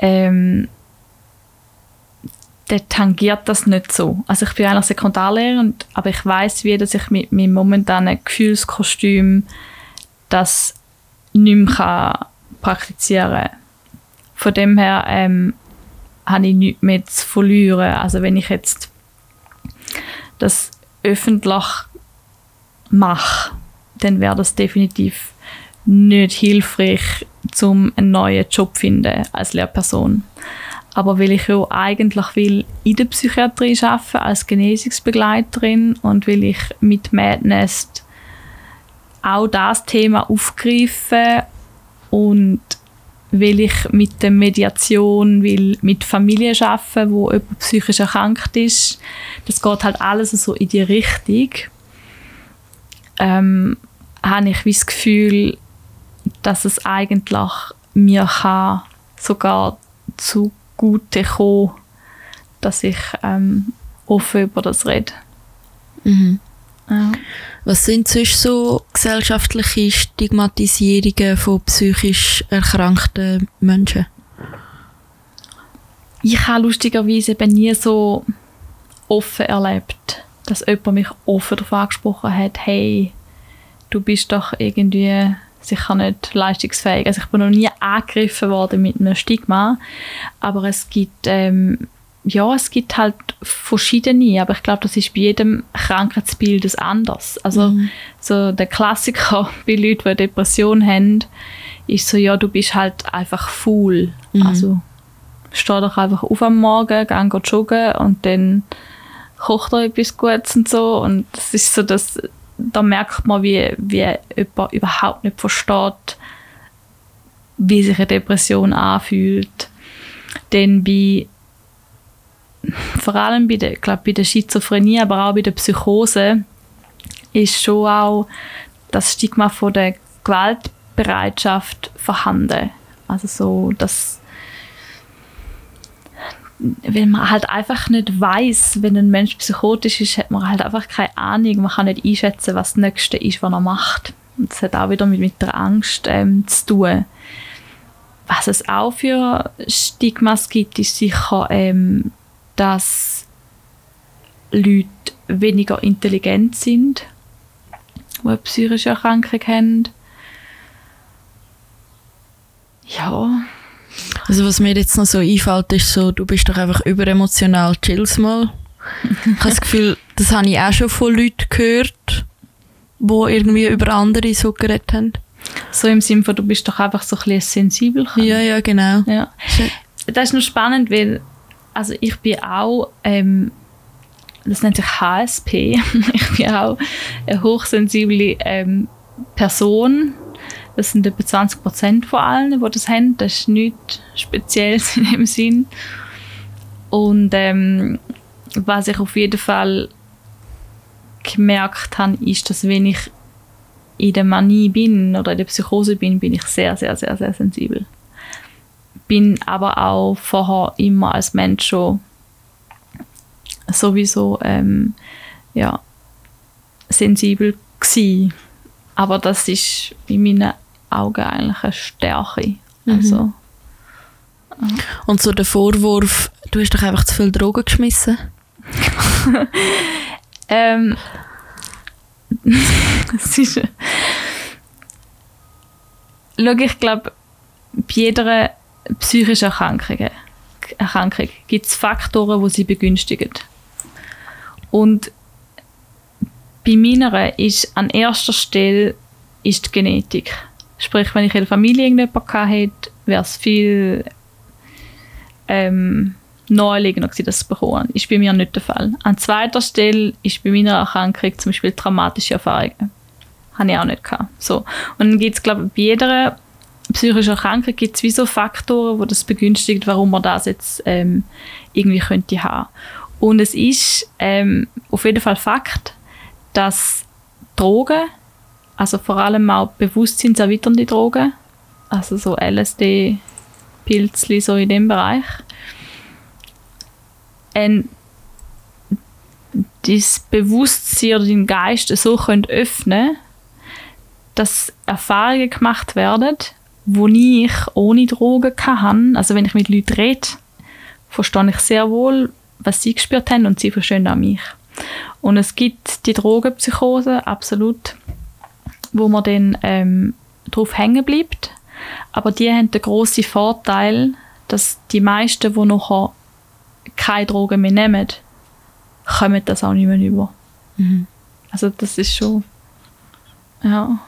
ähm, der tangiert das nicht so. Also ich bin eigentlich Sekundarlehrerin, aber ich weiß wie, dass ich mit meinem momentanen Gefühlskostüm das nicht mehr kann praktizieren kann. Von dem her ähm, habe ich nichts mehr zu verlieren. Also wenn ich jetzt das öffentlich mache, dann wäre das definitiv nicht hilfreich, um einen neuen Job zu finden als Lehrperson. Aber weil ich ja eigentlich will in der Psychiatrie arbeiten als Genesungsbegleiterin und will ich mit Madness auch das Thema aufgreifen und will ich mit der Mediation, will mit Familien arbeiten, wo jemand psychisch erkrankt ist. Das geht halt alles so in die Richtung. Ähm, habe ich das Gefühl, dass es eigentlich mir kann sogar zugute kommen, dass ich ähm, offen über das rede. Ja. Was sind sonst so gesellschaftliche Stigmatisierungen von psychisch erkrankten Menschen? ich habe lustigerweise eben nie so offen erlebt, dass jemand mich offen darauf angesprochen hat, hey, du bist doch irgendwie sicher nicht leistungsfähig. Also ich bin noch nie angegriffen worden mit einem Stigma, aber es gibt ähm, ja, es gibt halt verschiedene, aber ich glaube, das ist bei jedem Krankheitsbild das anders. Also so der Klassiker bei Leuten, die Depression haben, ist so, ja, du bist halt einfach faul. Also steh doch einfach auf am Morgen, geh joggen und dann kocht er etwas Gutes und so. Und das ist so, dass da merkt man, wie, wie jemand überhaupt nicht versteht, wie sich eine Depression anfühlt. Denn bei vor allem bei der, glaub, bei der Schizophrenie, aber auch bei der Psychose, ist schon auch das Stigma von der Gewaltbereitschaft vorhanden. Also so, dass wenn man halt einfach nicht weiß, wenn ein Mensch psychotisch ist, hat man halt einfach keine Ahnung. Man kann nicht einschätzen, was das Nächste ist, was er macht. Und das hat auch wieder mit, mit der Angst ähm, zu tun. Was es auch für Stigmas gibt, ist sicher, ähm, dass Leute weniger intelligent sind, die eine psychische Erkrankung haben. Ja. Also was mir jetzt noch so einfällt, ist so, du bist doch einfach überemotional, chill's mal. ich habe das Gefühl, das habe ich auch schon von Leuten gehört, die irgendwie über andere so geredet haben. So im Sinne von, du bist doch einfach so ein bisschen sensibel. Ja, ja, genau. Ja. Das ist noch spannend, weil also ich bin auch, ähm, das nennt sich HSP, ich bin auch eine hochsensible ähm, Person. Das sind etwa 20 Prozent von allen, die das haben. Das ist nichts Spezielles in dem Sinn. Und ähm, was ich auf jeden Fall gemerkt habe, ist, dass wenn ich in der Manie bin oder in der Psychose bin, bin ich sehr, sehr, sehr, sehr sensibel. Bin aber auch vorher immer als Mensch schon sowieso ähm, ja, sensibel gewesen. Aber das ist in meinen Augen eigentlich eine Stärke. Mhm. Also, Und so der Vorwurf, du hast doch einfach zu viel Drogen geschmissen. ähm, es ist, Schau, ich glaube, bei jeder psychischen Erkrankung, Erkrankung gibt es Faktoren, die sie begünstigen. Und bei meiner ist an erster Stelle ist die Genetik. Sprich, wenn ich in der Familie irgendjemanden hätte, wäre es viel ähm, naheliegender gewesen, das zu bekommen. Ist bei mir nicht der Fall. An zweiter Stelle ist bei meiner Erkrankung zum Beispiel traumatische Erfahrungen. Habe ich auch nicht gehabt. So. Und dann gibt es, glaube ich, bei jeder psychischen Erkrankung gibt es wie so Faktoren, die das begünstigt, warum man das jetzt ähm, irgendwie könnte haben. Und es ist ähm, auf jeden Fall Fakt, dass Drogen, also vor allem auch bewusstseinserweiternde Drogen, also so LSD, Pilzli, so in dem Bereich, ein das Bewusstsein oder den Geist so können öffnen dass Erfahrungen gemacht werden, wo ich ohne Drogen kann. Also wenn ich mit Leuten rede, verstehe ich sehr wohl, was sie gespürt haben und sie verstehen auch mich. Und es gibt die Drogenpsychose, absolut, wo man dann ähm, drauf hängen bleibt. Aber die haben den grossen Vorteil, dass die meisten, die nachher keine Drogen mehr nehmen, kommen das auch nicht mehr über. Mhm. Also das ist schon, ja.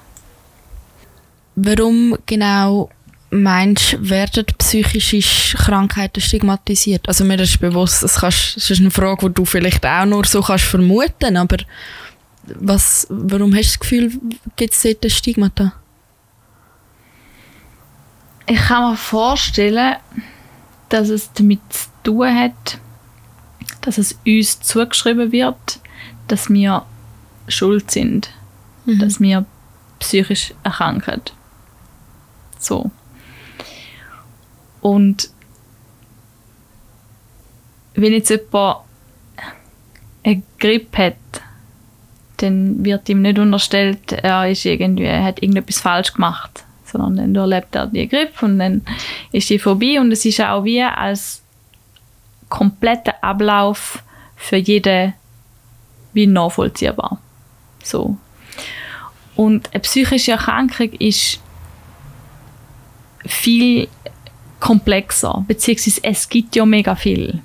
Warum genau meinst du, werden psychische Krankheiten stigmatisiert? Also mir ist bewusst, das, kannst, das ist eine Frage, die du vielleicht auch nur so kannst vermuten, aber was, warum hast du das Gefühl, gibt es dort ein Stigmata? Ich kann mir vorstellen, dass es damit zu tun hat, dass es uns zugeschrieben wird, dass wir schuld sind, Mhm. dass wir psychisch erkranken. So. Und wenn jetzt jemand eine Grippe hat, dann wird ihm nicht unterstellt, er ist irgendwie, er hat irgendetwas falsch gemacht, sondern dann erlebt er die Grippe und dann ist die vorbei und es ist auch wie als kompletter Ablauf für jeden wie nachvollziehbar. So. Und eine psychische Erkrankung ist viel komplexer, beziehungsweise es gibt ja mega viel.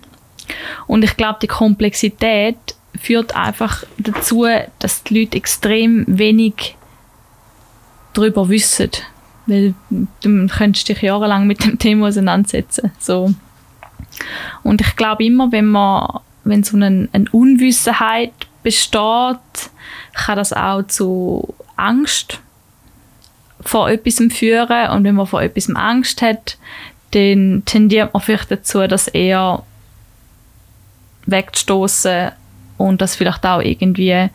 Und ich glaube, die Komplexität führt einfach dazu, dass die Leute extrem wenig darüber wissen. Weil du könntest dich jahrelang mit dem Thema auseinandersetzen. So. Und ich glaube immer, wenn man, wenn so eine, eine Unwissenheit besteht, kann das auch zu Angst vor etwas führen. Und wenn man vor etwas Angst hat, dann tendiert man vielleicht dazu, das eher wegzustoßen und das vielleicht auch irgendwie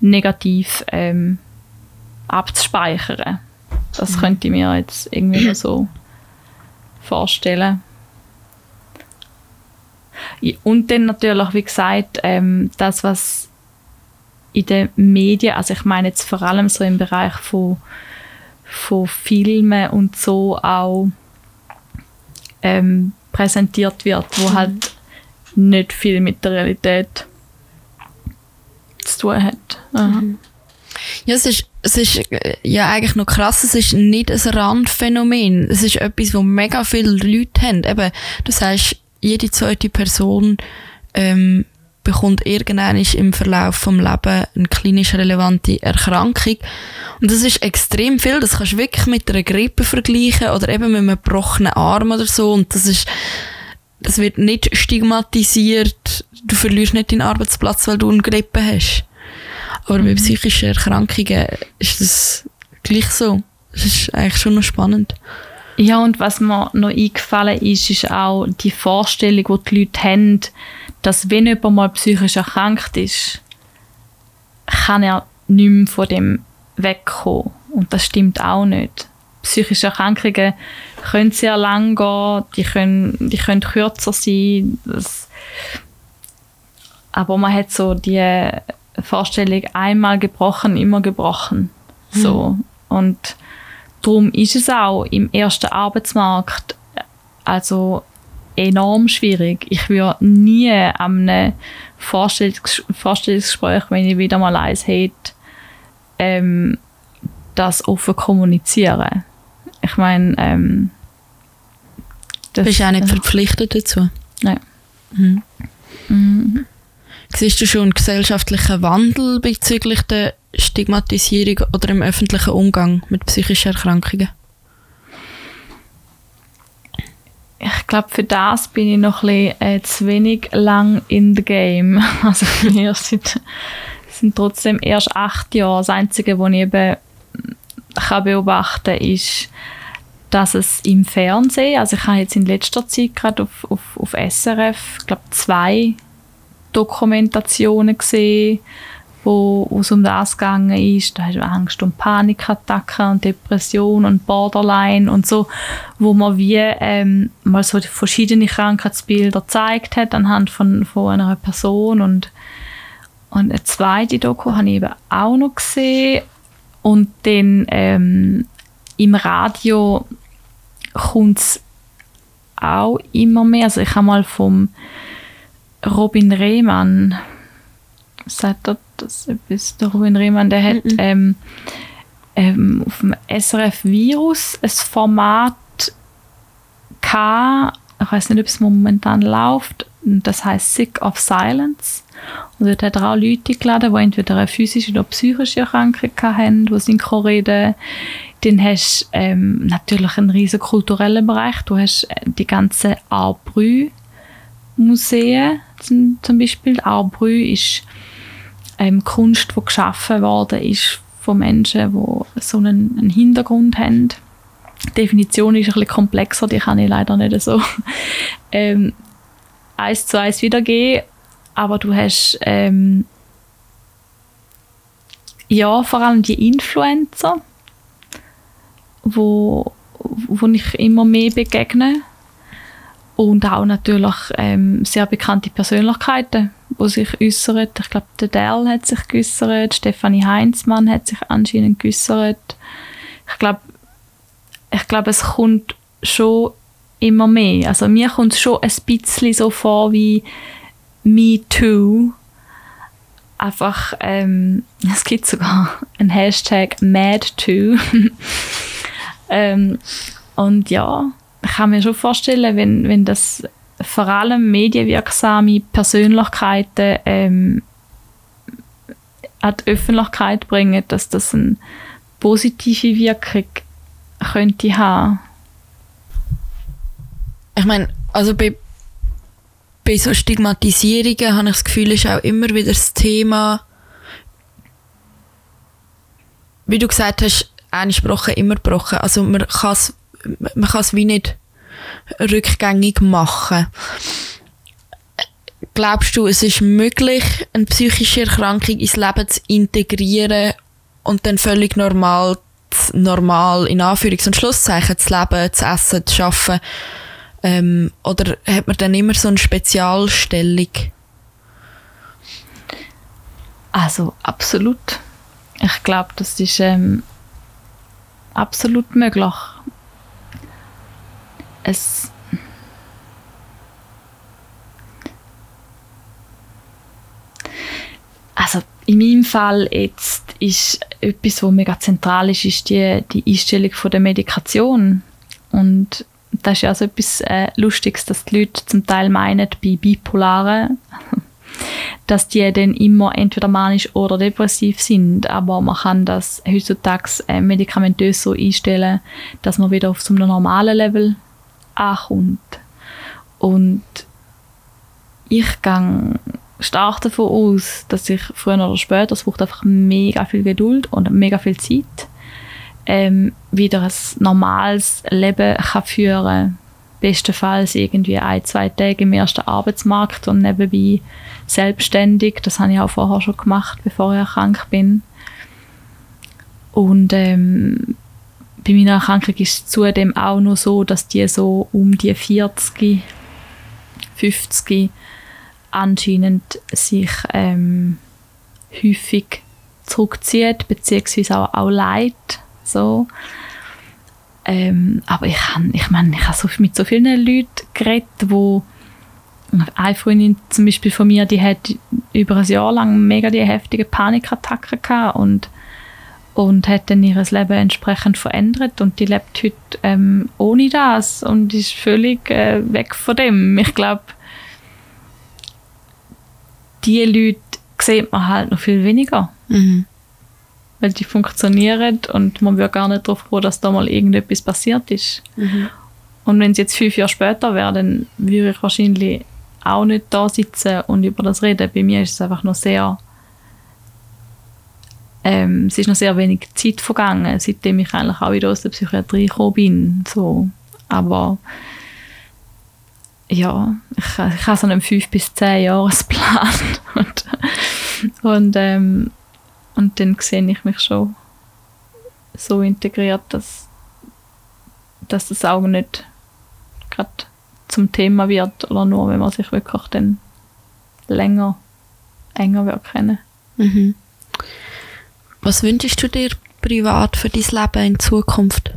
negativ ähm, abzuspeichern. Das mhm. könnte ich mir jetzt irgendwie noch so vorstellen. Und dann natürlich, wie gesagt, ähm, das, was in den Medien, also ich meine jetzt vor allem so im Bereich von, von Filmen und so auch ähm, präsentiert wird, wo mhm. halt nicht viel mit der Realität zu tun hat. Mhm. Ja, es ist, es ist äh, ja eigentlich noch krass, es ist nicht ein Randphänomen. Es ist etwas, wo mega viele Leute haben. Eben, du sagst, jede zweite Person ähm, bekommt irgendwann im Verlauf vom Lebens eine klinisch relevante Erkrankung. Und das ist extrem viel. Das kannst du wirklich mit einer Grippe vergleichen oder eben mit einem gebrochenen Arm oder so. Und das ist, das wird nicht stigmatisiert. Du verlierst nicht deinen Arbeitsplatz, weil du eine Grippe hast. Aber bei psychischen Erkrankungen ist das gleich so. Das ist eigentlich schon noch spannend. Ja, und was mir noch eingefallen ist, ist auch die Vorstellung, die die Leute haben, dass wenn jemand mal psychisch erkrankt ist, kann er nicht mehr von dem wegkommen. Und das stimmt auch nicht. Psychische Erkrankungen können sehr lang gehen, die können, die können kürzer sein. Das, aber man hat so die Vorstellung, einmal gebrochen, immer gebrochen. So. Mhm. Und darum ist es auch im ersten Arbeitsmarkt also enorm schwierig. Ich würde nie an einem Vorstellungs Vorstellungsgespräch, wenn ich wieder mal eins hätte, ähm, das offen kommunizieren. Ich meine, ähm, das bist auch nicht verpflichtet dazu. Nein. Mhm. Mhm. Siehst du schon einen gesellschaftlichen Wandel bezüglich der Stigmatisierung oder im öffentlichen Umgang mit psychischen Erkrankungen? ich glaube, für das bin ich noch ein bisschen, äh, zu wenig lang in the game. Also wir sind, sind trotzdem erst acht Jahre. Das Einzige, was ich eben kann beobachten kann, ist, dass es im Fernsehen, also ich habe jetzt in letzter Zeit gerade auf, auf, auf SRF, glaube zwei Dokumentationen gesehen, wo es um das gegangen ist. Da hast du Angst- und Panikattacken und Depression und Borderline und so, wo man wie ähm, mal so verschiedene Krankheitsbilder gezeigt hat anhand von, von einer Person und und eine zweite Doku habe ich eben auch noch gesehen und dann ähm, im Radio kommt es auch immer mehr. Also ich habe mal vom Robin Rehmann sagt er das etwas, der Ruben Rehmann, der hat mhm. ähm, ähm, auf dem SRF Virus ein Format gehabt, ich weiß nicht, ob es momentan läuft, das heißt Sick of Silence. Und dort hat er auch Leute geladen, die entweder eine physische oder psychische Erkrankung haben, die synchro reden. Dann hast du ähm, natürlich einen riesen kulturellen Bereich. Du hast äh, die ganzen Arbrü Museen zum, Beispiel. Arbrü ist ähm, Kunst, die geschaffen worden ist von Menschen, die so einen, einen Hintergrund haben. Die Definition ist ein bisschen komplexer, die kann ich leider nicht so ähm, eins zu eins wiedergeben. Aber du hast ähm, ja vor allem die Influencer, wo, wo ich immer mehr begegne und auch natürlich ähm, sehr bekannte Persönlichkeiten, die sich äußern. Ich glaube, der Dell hat sich geäußert, Stefanie Heinzmann hat sich anscheinend geäußert. Ich glaube, ich glaube, es kommt schon immer mehr. Also mir kommt es schon ein bisschen so vor wie Me Too. Einfach, ähm, es gibt sogar einen Hashtag MadToo. ähm, und ja, kann mir schon vorstellen, wenn, wenn das vor allem medienwirksame Persönlichkeiten ähm, an die Öffentlichkeit bringen, dass das eine positive Wirkung könnte haben. Ich meine, also bei, bei so Stigmatisierungen habe ich das Gefühl, ist auch immer wieder das Thema, wie du gesagt hast, eine Sprache immer gebrochen. Also man kann man kann es wie nicht rückgängig machen. glaubst du, es ist möglich, eine psychische Erkrankung ins Leben zu integrieren und dann völlig normal, normal in Anführungs- und Schlusszeichen zu leben, zu essen, zu arbeiten? Ähm, oder hat man dann immer so eine Spezialstellung? Also absolut. Ich glaube, das ist ähm, absolut möglich. Es also in meinem Fall jetzt ist etwas, was mega zentral ist, ist die, die Einstellung von der Medikation. Und das ist ja so etwas äh, Lustiges, dass die Leute zum Teil meinen, bei Bipolaren, dass die dann immer entweder manisch oder depressiv sind. Aber man kann das heutzutage äh, medikamentös so einstellen, dass man wieder auf so einem normalen Level ankommt. Und ich gehe stark davon aus, dass ich früher oder später, es braucht einfach mega viel Geduld und mega viel Zeit, ähm, wieder ein normales Leben kann führen Bestenfalls irgendwie ein, zwei Tage im ersten Arbeitsmarkt und nebenbei selbstständig. Das habe ich auch vorher schon gemacht, bevor ich krank bin. Und ähm, bei meiner Erkrankung ist es zudem auch noch so, dass die so um die 40, 50 anscheinend sich ähm, häufig zurückzieht, beziehungsweise auch, auch leid. So. Ähm, aber ich habe ich mein, ich hab so, mit so vielen Leuten geredet, wo eine Freundin zum Beispiel von mir, die hat über ein Jahr lang mega die heftige Panikattacken gehabt und, und hat dann ihr Leben entsprechend verändert und die lebt heute ähm, ohne das und ist völlig äh, weg von dem. Ich glaube, die Leute sieht man halt noch viel weniger. Mhm. Weil die funktionieren und man wird gar nicht darauf froh, dass da mal irgendetwas passiert ist. Mhm. Und wenn es jetzt fünf Jahre später wäre, dann würde ich wahrscheinlich auch nicht da sitzen und über das reden. Bei mir ist es einfach noch sehr ähm, es ist noch sehr wenig Zeit vergangen, seitdem ich eigentlich auch wieder aus der Psychiatrie gekommen bin. So. Aber ja, ich, ich habe so einen 5 bis 10 Jahresplan und, und, ähm, und dann sehe ich mich schon so integriert, dass, dass das auch nicht gerade zum Thema wird oder nur, wenn man sich wirklich dann länger, enger wird kennen. Mhm. Was wünschst du dir privat für dein Leben in Zukunft?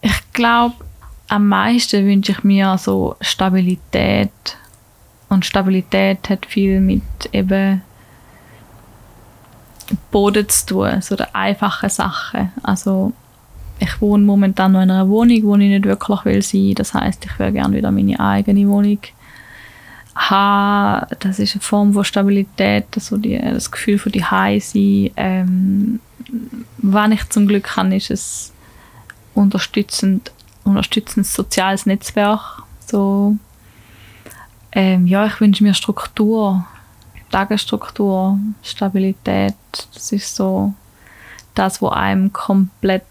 Ich glaube, am meisten wünsche ich mir so Stabilität. Und Stabilität hat viel mit eben Boden zu tun, so der einfachen Sachen. Also ich wohne momentan noch in einer Wohnung, wo ich nicht wirklich will sein. Das heißt, ich würde gerne wieder meine eigene Wohnung haben. Das ist eine Form von Stabilität, also die, das Gefühl von die sein. Ähm, was ich zum Glück kann, ist es unterstützend, unterstützendes soziales Netzwerk. So, ähm, ja, ich wünsche mir Struktur, Tagesstruktur, Stabilität. Das ist so das, was einem komplett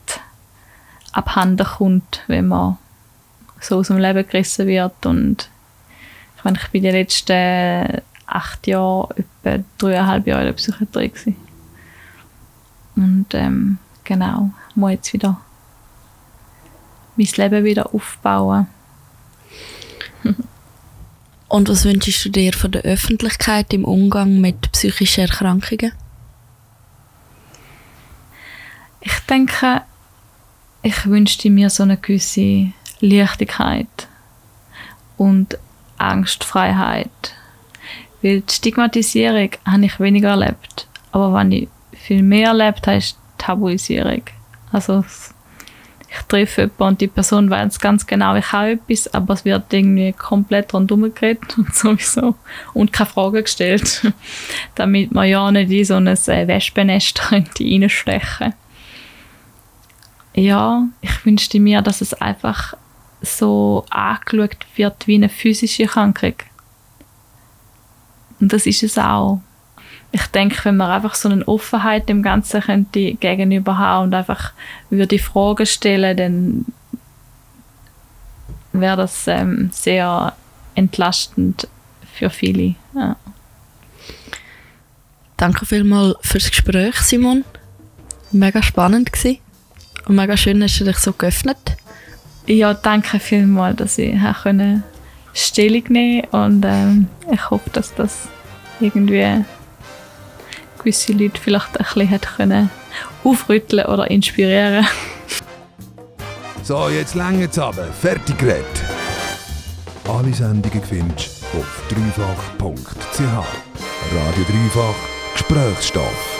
abhanden kommt, wenn man so aus dem Leben gerissen wird. Und ich meine, ich bin die letzten acht Jahre, etwa dreieinhalb Jahre in der Psychiatrie gewesen. Und ähm, genau, ich muss jetzt wieder mein Leben wieder aufbauen. Und was wünschst du dir von der Öffentlichkeit im Umgang mit psychischen Erkrankungen? Ich denke, ich wünschte mir so eine gewisse Leichtigkeit und Angstfreiheit. Weil die Stigmatisierung habe ich weniger erlebt. Aber was ich viel mehr erlebt habe, ist Tabuisierung. Also ich treffe jemanden und die Person weiß ganz genau, ich habe etwas, aber es wird irgendwie komplett rundherum geredet und sowieso und keine Fragen gestellt, damit man ja nicht in so ein äh, Wespennest reinstechen könnte. Ja, ich wünschte mir, dass es einfach so angeschaut wird wie eine physische Krankheit. Und das ist es auch. ich denke, wenn man einfach so eine Offenheit dem Ganzen könnte gegenüber haben und einfach würde Fragen stellen, dann wäre das ähm, sehr entlastend für viele. Ja. Danke vielmals fürs Gespräch, Simon. Mega spannend gewesen. Und mega schön, dass du dich so geöffnet. Ja, danke vielmals, dass ich können Stellung nehmen und ähm, ich hoffe, dass das irgendwie gewisse Leute vielleicht ein bisschen hat können aufrütteln oder inspirieren. So, jetzt länger aber. Fertig geredet. Alle Sendungen findest du auf dreifach.ch. Radio Dreifach Gesprächsstoff.